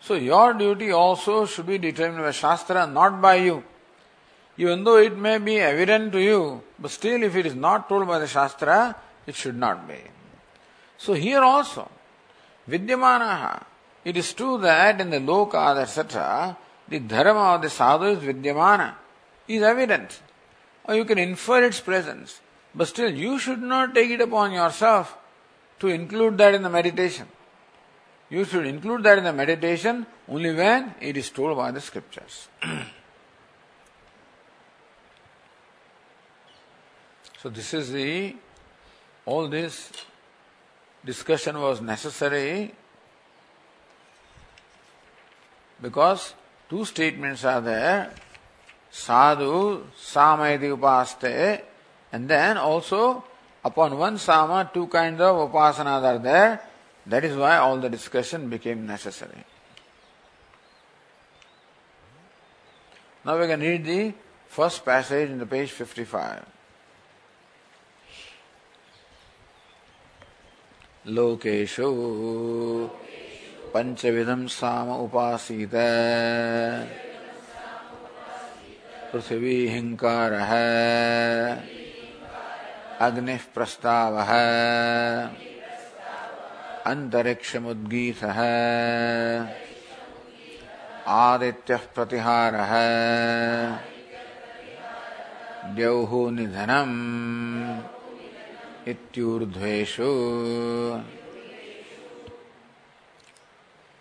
So your duty also should be determined by Shastra, not by you. Even though it may be evident to you, but still if it is not told by the Shastra, it should not be. So here also, Vidyamanaha, it is true that in the lokas, etc., the dharma of the sadhu is Vidyamana, is evident. Or you can infer its presence. But still, you should not take it upon yourself to include that in the meditation. You should include that in the meditation only when it is told by the scriptures. so this is the all this discussion was necessary because two statements are there sadhu samayati upaste and then also upon one sama two kinds of upasanas are there that is why all the discussion became necessary now we can read the first passage in the page 55 लोकेशु पंचविधम साम उपासीत पृथ्वी हिंकार है अग्नि प्रस्ताव अंतरिक्ष मुद्गीत आदित्य प्रतिहार। द्यौ निधनम इत्यूर्धेशु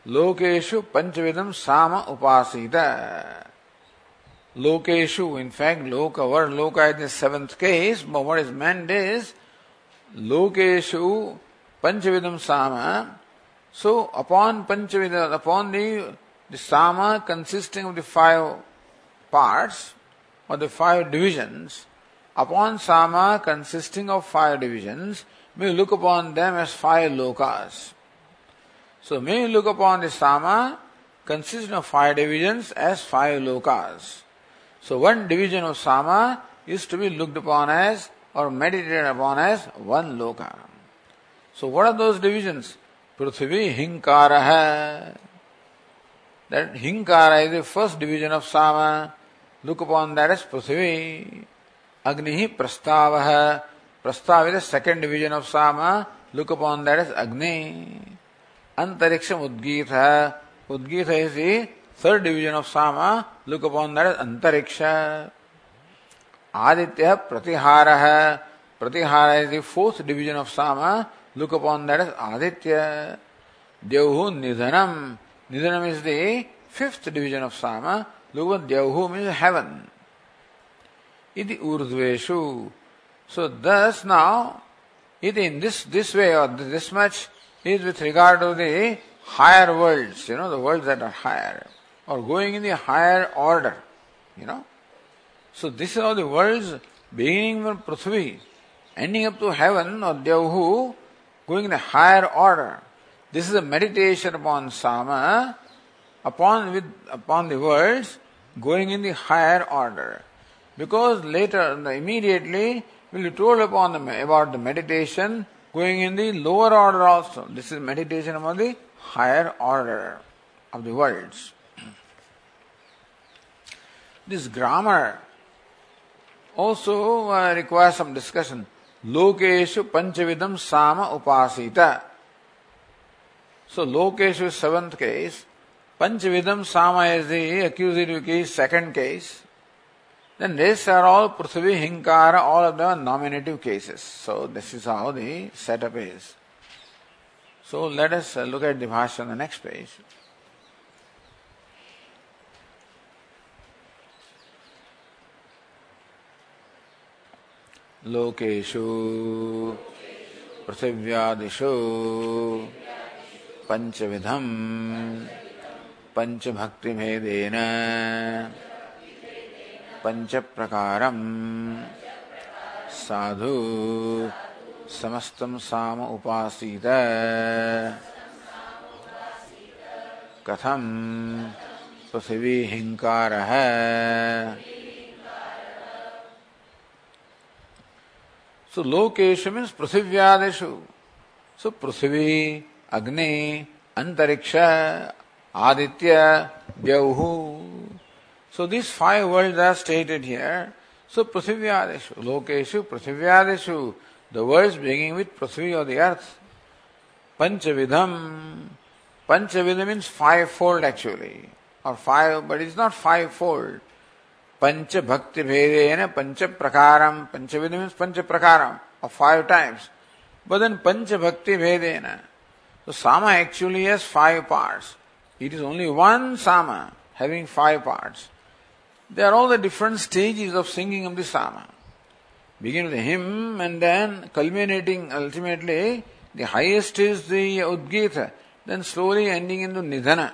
लोकेशु पंचविधम साम उपासित। लोकेशु in fact loka word loka I this seventh case but is meant is लोकेशु panchavidam sama so upon panchavidam upon the the sama consisting of the five parts or the five divisions Upon Sama consisting of five divisions, may look upon them as five lokas. So may look upon the Sama consisting of five divisions as five lokas. So one division of Sama is to be looked upon as or meditated upon as one loka. So what are those divisions? Prithvi Hinkara. That Hinkara is the first division of Sama. Look upon that as Prithvi. Agni Prastava. Prastava is the second division of Sama. Look upon that as Agni. Antariksham Udgita. Udgita is the third division of Sama. Look upon that as Antariksha. Aditya Pratihara. Pratihara is the fourth division of Sama. Look upon that as Aditya. Devhu Nidhanam. Nidhanam is the fifth division of Sama. Look upon Devhu means heaven. iti urdhveshu. So thus now, it in this this way or this much is with regard to the higher worlds, you know, the worlds that are higher, or going in the higher order, you know. So this is all the worlds beginning from Prithvi, ending up to heaven or Devhu, going in the higher order. This is a meditation upon Sama, upon with upon the worlds going in the higher order. Because later, immediately, we'll be told upon the, about the meditation going in the lower order also. This is meditation about the higher order of the worlds. This grammar also uh, requires some discussion. Lokeshu panchavidam sama upasita. So Lokeshu seventh case. Panchavidam sama is the accusative case, second case. Then rest are all Prithvi, Hinkara, all of are nominative cases. So this is how the setup is. So let us look at the Bhashya on the next page. लोकेशु पृथिव्यादिषु पंचभक्तिदेन पंच प्रकार साधु समस्तं साम उपासीत कथं पृथिवीहिङ्कारः सो लोकेश मीन्स पृथिव्यादेश सो पृथ्वी अग्नि अंतरिक्ष आदित्य व्यवहु so this five world are stated here so पृथिव्यादेश लोकेश पृथिव्यादेश the world beginning with Prithvi of the earth पंचविधम पंचविध means five fold actually or five but is not five fold पंच भक्ति भेदे न पंच प्रकार पंचविध मीन्स पंच प्रकार फाइव टाइप्स बदन पंच भक्ति भेदे न तो sama actually has five parts it is only one sama having five parts they are all the different stages of singing of the sama begin with him and then culminating ultimately the highest is the udgita then slowly ending in the nidhana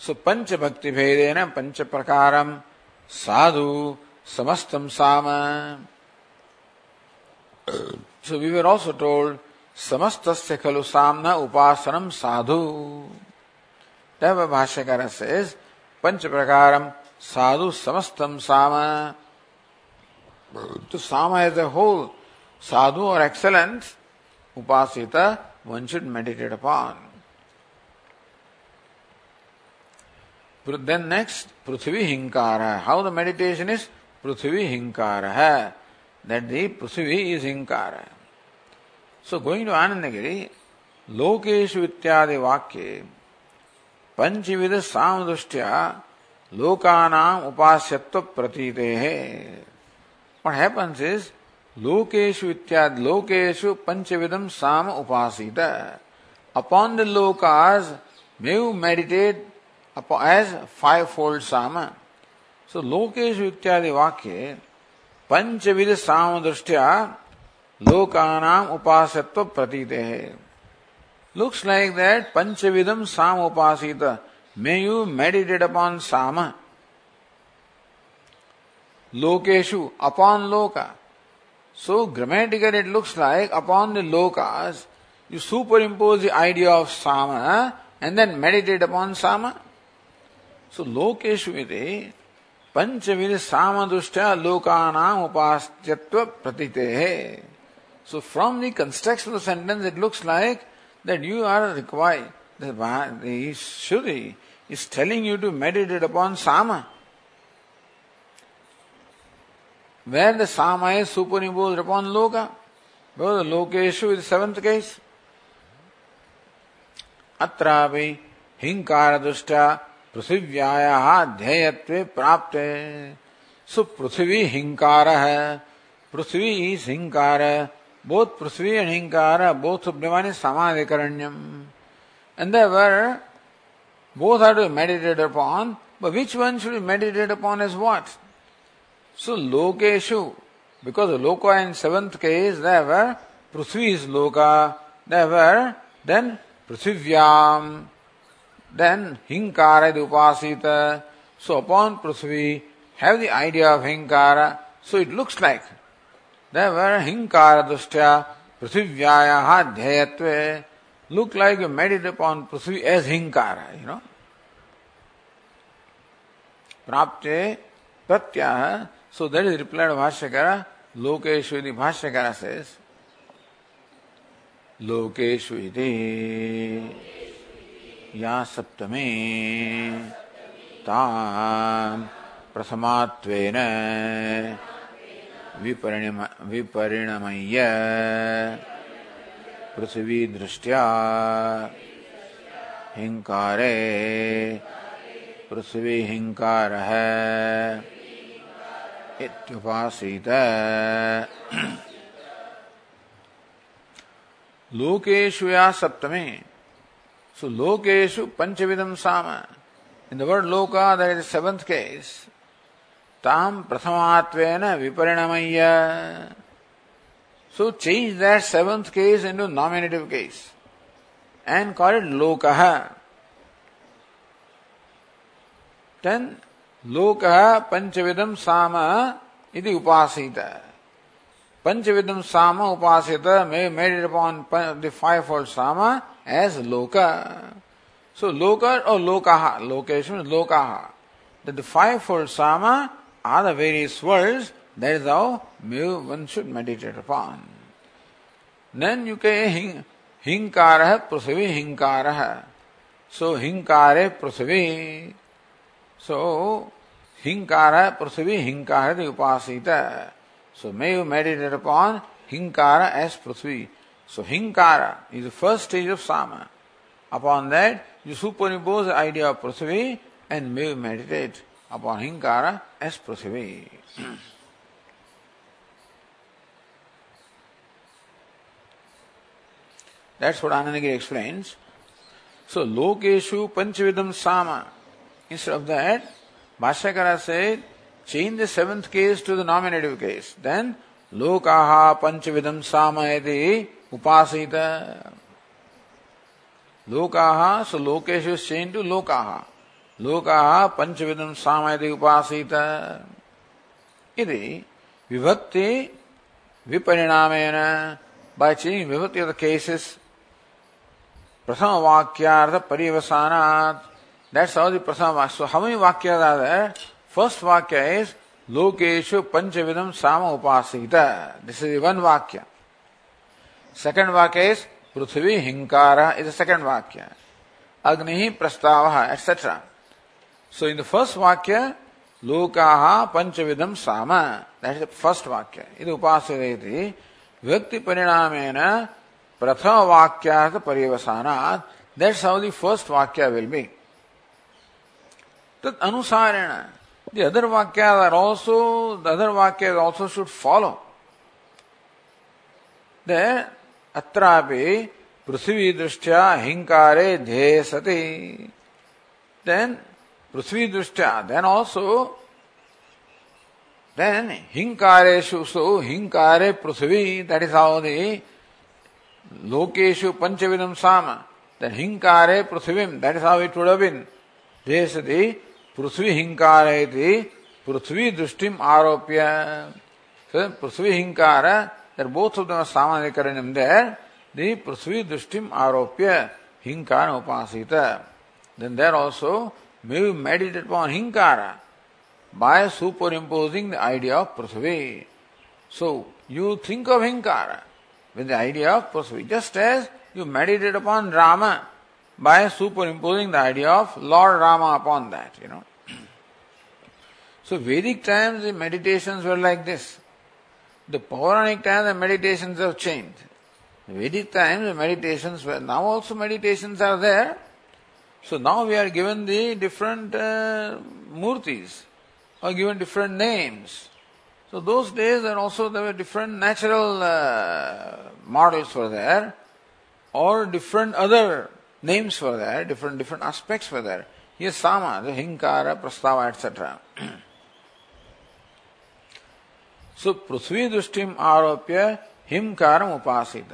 so पंच भक्ति भेदेन पंच प्रकारम साधु समस्तम साम। So we were also told समस्त खलु सामना उपासनम साधु. तब भाष्यकार से पंच प्रकारम साधु समस्तम साम. तो साम as a whole sadhu or excellence उपासिता one should meditate upon Then next, Prithvi Hinkara. How the meditation is? Prithvi Hinkara. That the Prithvi is Hinkara. So going to Anandagiri, Lokeshu Ityadi Vakye, पंचविध सामदृष्टिया लोकानाम उपास्यत्व प्रतीते है what happens is lokeshu ityad lokeshu panchavidam sam upasita upon the lokas may you meditate as fivefold sama so lokeshu ityadi vakye पंचविध साम दृष्टिया लोकानाम उपासत्व प्रतीते है Looks like that Panchavidam Samupasita. May you meditate upon Sama. Lokeshu, upon Loka. So grammatically it looks like upon the Lokas, you superimpose the idea of Sama and then meditate upon Sama. सो लोकेश लोकेश्वरे साम दुष्ट लोकाना उपास्यत्व प्रतीते है so from the construction of sentence it looks like that you are required Shri is telling you to meditate upon sama where the sama is superimpose upon loka lokeshu is seventh case. Atrapi hinkara dushta पृथिव्याया ध्येयत्वे प्राप्त सो पृथ्वी हिंकार है Prithvi is hinkara Samadhikaranyam. And there were, both are to be meditated upon, but which one should be meditated upon as what? So Lokeshu, because the Loka in seventh case, there were Prithvi is Loka, there were then Prithivyam, then Hinkara Upasita. So upon prasvi have the idea of Hinkara, so it looks like. There were Hinkara Dushtya Prithivyayaha Dhyayatve. Look like you meditate upon prasvi as Hinkara, you know. Prapte Pratyaha. So that is replied Bhashyakara. Lokeshwiti Bhashyakara says, Lokeshwiti. Lokeshwiti. या सप्तमी। ताम प्रथमात्वेन विपरिणम, विपरिणमय्य पृथ्वी दृष्टिया हिंकारे पृथ्वी हिंकार है इत्युपासीत लोकेशु सप्तमी। सो लोकेशु पंचविधम sama in the word loka that is seventh case tam prathamatvena viparinamaya. So change that seventh case into nominative case and call it lokaha. Then lokaha panchavidam sama iti upasita. Panchavidam sama upasita may made upon the fivefold sama as loka. So loka or lokaha, location is lokaha. That the fivefold sama are the various worlds, that is how one should meditate upon. Then you can hing, hinkara prasvi hinkara. So hinkare prasvi. So prasvi hinkara the upasita. So may you meditate upon Hinkara as Prithvi. So Hinkara is the first stage of Sama. Upon that, you superimpose the idea of Prithvi and may you meditate upon Hinkara as Prithvi. That's what Anandagiri explains. So, Lokeshu Panchavidam Sama. Instead of that, Bhashyakara said, change the seventh case to the nominative case. Then, lokaha panchavidam samayati upasita. Lokaha, so lokesh is changed to lokaha. Lokaha panchavidam samayati upasita. Iti vivakti viparinamena by changing vivakti of the cases प्रथम वाक्यार्थ परिवसानात् that's all the प्रथम vakya so how many vakya are there Lokeshu Panchavidam Sama Upasita. This is one Vakya. Second Vakya is Prithvi Hinkara is the second Vakya. Agnihi Prastavaha, etc. So in the first Vakya, Lokaha Panchavidam Sama. That is the first Vakya. Idu Upasita Vyakti Parinamena Prathama Vakya Parivasana. That's how the first Vakya will be. Tat Anusarena. The other vakyas are also, the other vakyas also should follow. The atrapi पृथ्वी दृष्टिया हिंकारे ध्येय सति then पृथ्वी दृष्टिया then also then हिंकारेशु so हिंकारे पृथ्वी दैट इज़ हाउ दी लोकेशु पंचविदम साम देन हिंकारे पृथ्वीम that is how it would have been ध्येय सति Hinkara iti Prithvi Dushtim Aropya. So Prithvi Hinkara, that both of them are Samanikaranam there. The Prithvi Dushtim Aropya Hinkara Upasita. Then there also may we meditate upon Hinkara by superimposing the idea of Prithvi. So you think of Hinkara with the idea of Prithvi. Just as you meditate upon Rama by superimposing the idea of Lord Rama upon that, you know. So Vedic times the meditations were like this. The Puranic times the meditations have changed. Vedic times the meditations were, now also meditations are there. So now we are given the different uh, murtis, or given different names. So those days and also there were different natural uh, models were there, or different other names were there, different different aspects were there. Here Sama, the Hinkara, Prastava, etc. सो पृथ्वी दृष्टि आरोप्य him कारम उपासित।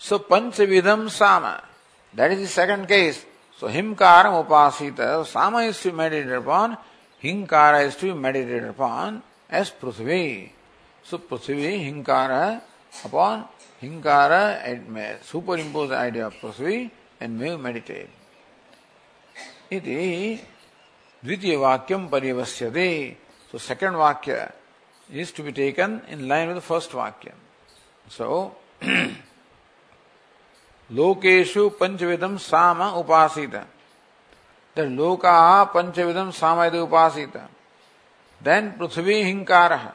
सो पंचविधम साम। That is second case so him कारम उपासित। Sama is to meditate upon hinkara is to meditate upon as Prithvi. So Prithvi, hinkara upon hinkara at superimpose idea of Prithvi and may meditate इति द्वितीय वाक्यम परिवश्यते so second vakya is to be taken in line with the first vakyam. So, Lokeshu panchavidham Sama Upasita. The lokah panchavidham Sama Upasita. Then Prithvi Hinkara.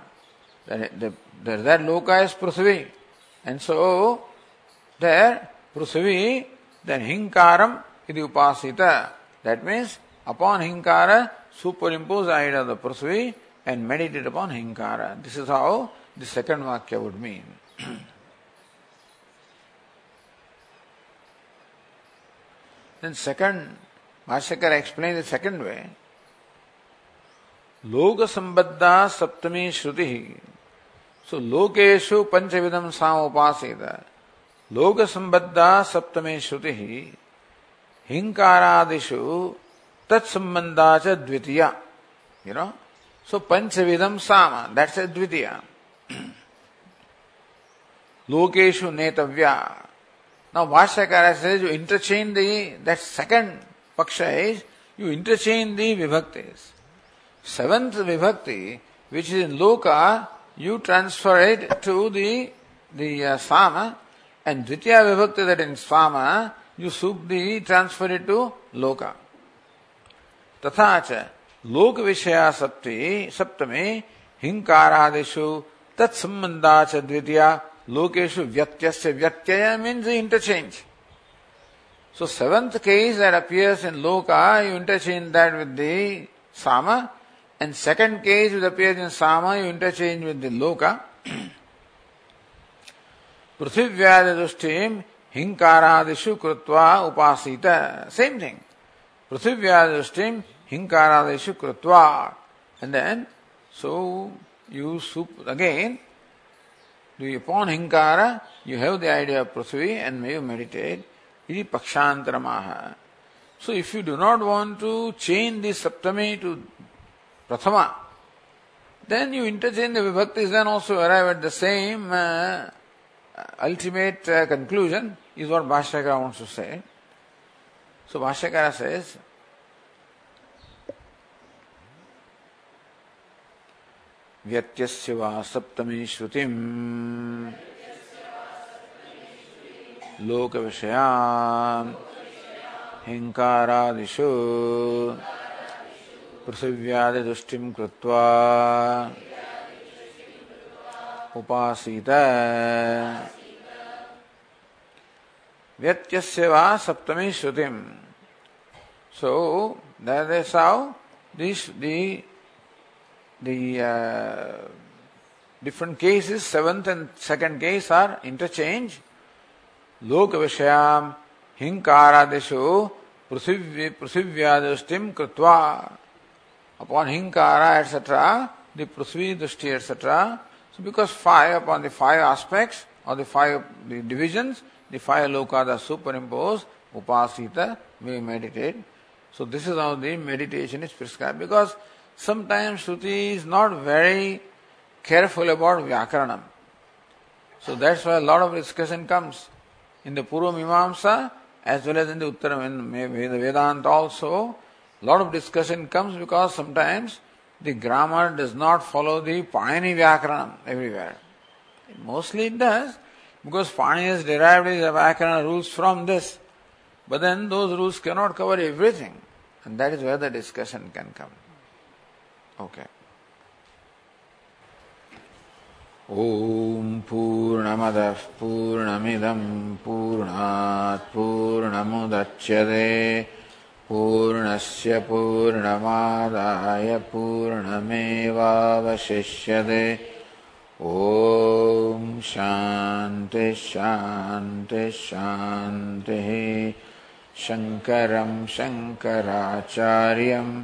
That, that, that, that is Prithvi. And so, there Prithvi, then Hinkaram Idi Upasita. That means, upon Hinkara, superimpose the idea of the Prithvi, and meditated upon Hinkara. This is how the second Vakya would mean. then second, Bhashyakara explained the second way. Loka Sambaddha Saptami Shruti So Lokeshu Panchavidam Samupasida Loka Sambaddha Saptami Shruti Hinkara Adishu Tatsambandha Dvitiya You know? So पंचविधम sama that's ए द्वितीय लोकेशु नेतव्या Now Vashyakara says you interchange the, that second paksha is, you interchange the vibhaktis. Seventh vibhakti, which is in loka, you transfer it to the the uh, sama, and dvitiya vibhakti that in sama, you subdi transfer it to loka. तथा च लोक विषया सप्ते सप्तमी हिंकारादेशु तत्संबंधा च लोकेशु व्यक्त व्यक्तय means interchange so seventh case that appears in loka you interchange that with the साम and second case with appears in साम you interchange with the loka पृथ्वी दृष्टि कृत्वा उपासित same thing Prithvi hinkaradeshu krutva. And then, so you sup- again, do you upon hinkara, you have the idea of prasvi and may you meditate. Iti pakshantaramaha. So if you do not want to change this saptami to prathama, then you interchange the vibhaktis, then also arrive at the same uh, ultimate uh, conclusion, is what Bhashyakara wants to say. So Bhashyakara says, व्यत्यस्य वा सप्तमी श्रुतिम्। लोकविषया हिङ्कारादिषु। पृथिव्यादिदृष्टिं कृत्वा। उपासीत। व्यत्यस्य वा सप्तमी श्रुतिम। So that is the uh, different cases, seventh and second case are interchanged. Loka Vishayam Hinkaradeshu Prithivya Kritva. Upon Hinkara, etc., the Dृष्टि, etc. So because five, upon the five aspects or the five divisions, the five lokas are superimposed, upasita, we meditate. So this is how the meditation is prescribed because Sometimes Shruti is not very careful about Vyakaranam. So that's why a lot of discussion comes. In the Purva Mimamsa, as well as in the Uttara in the Vedanta also, a lot of discussion comes because sometimes the grammar does not follow the Panini Vyakaranam everywhere. Mostly it does, because Pani has derived his Vyakarana rules from this. But then those rules cannot cover everything. And that is where the discussion can come. ॐ पूर्णमदः पूर्णमिदं पूर्णात् पूर्णमुदच्यते। पूर्णस्य पूर्णमादाय पूर्णमेवावशिष्यते। ॐ शान्तिः शान्तिः शान्तिः। शङ्करं शङ्कराचार्यम्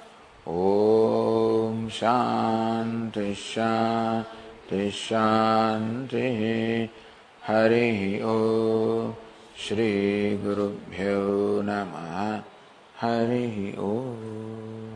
ॐ शान्ति शान्ति हरिः ॐ श्रीगुरुभ्यो नमः। हरिः ॐ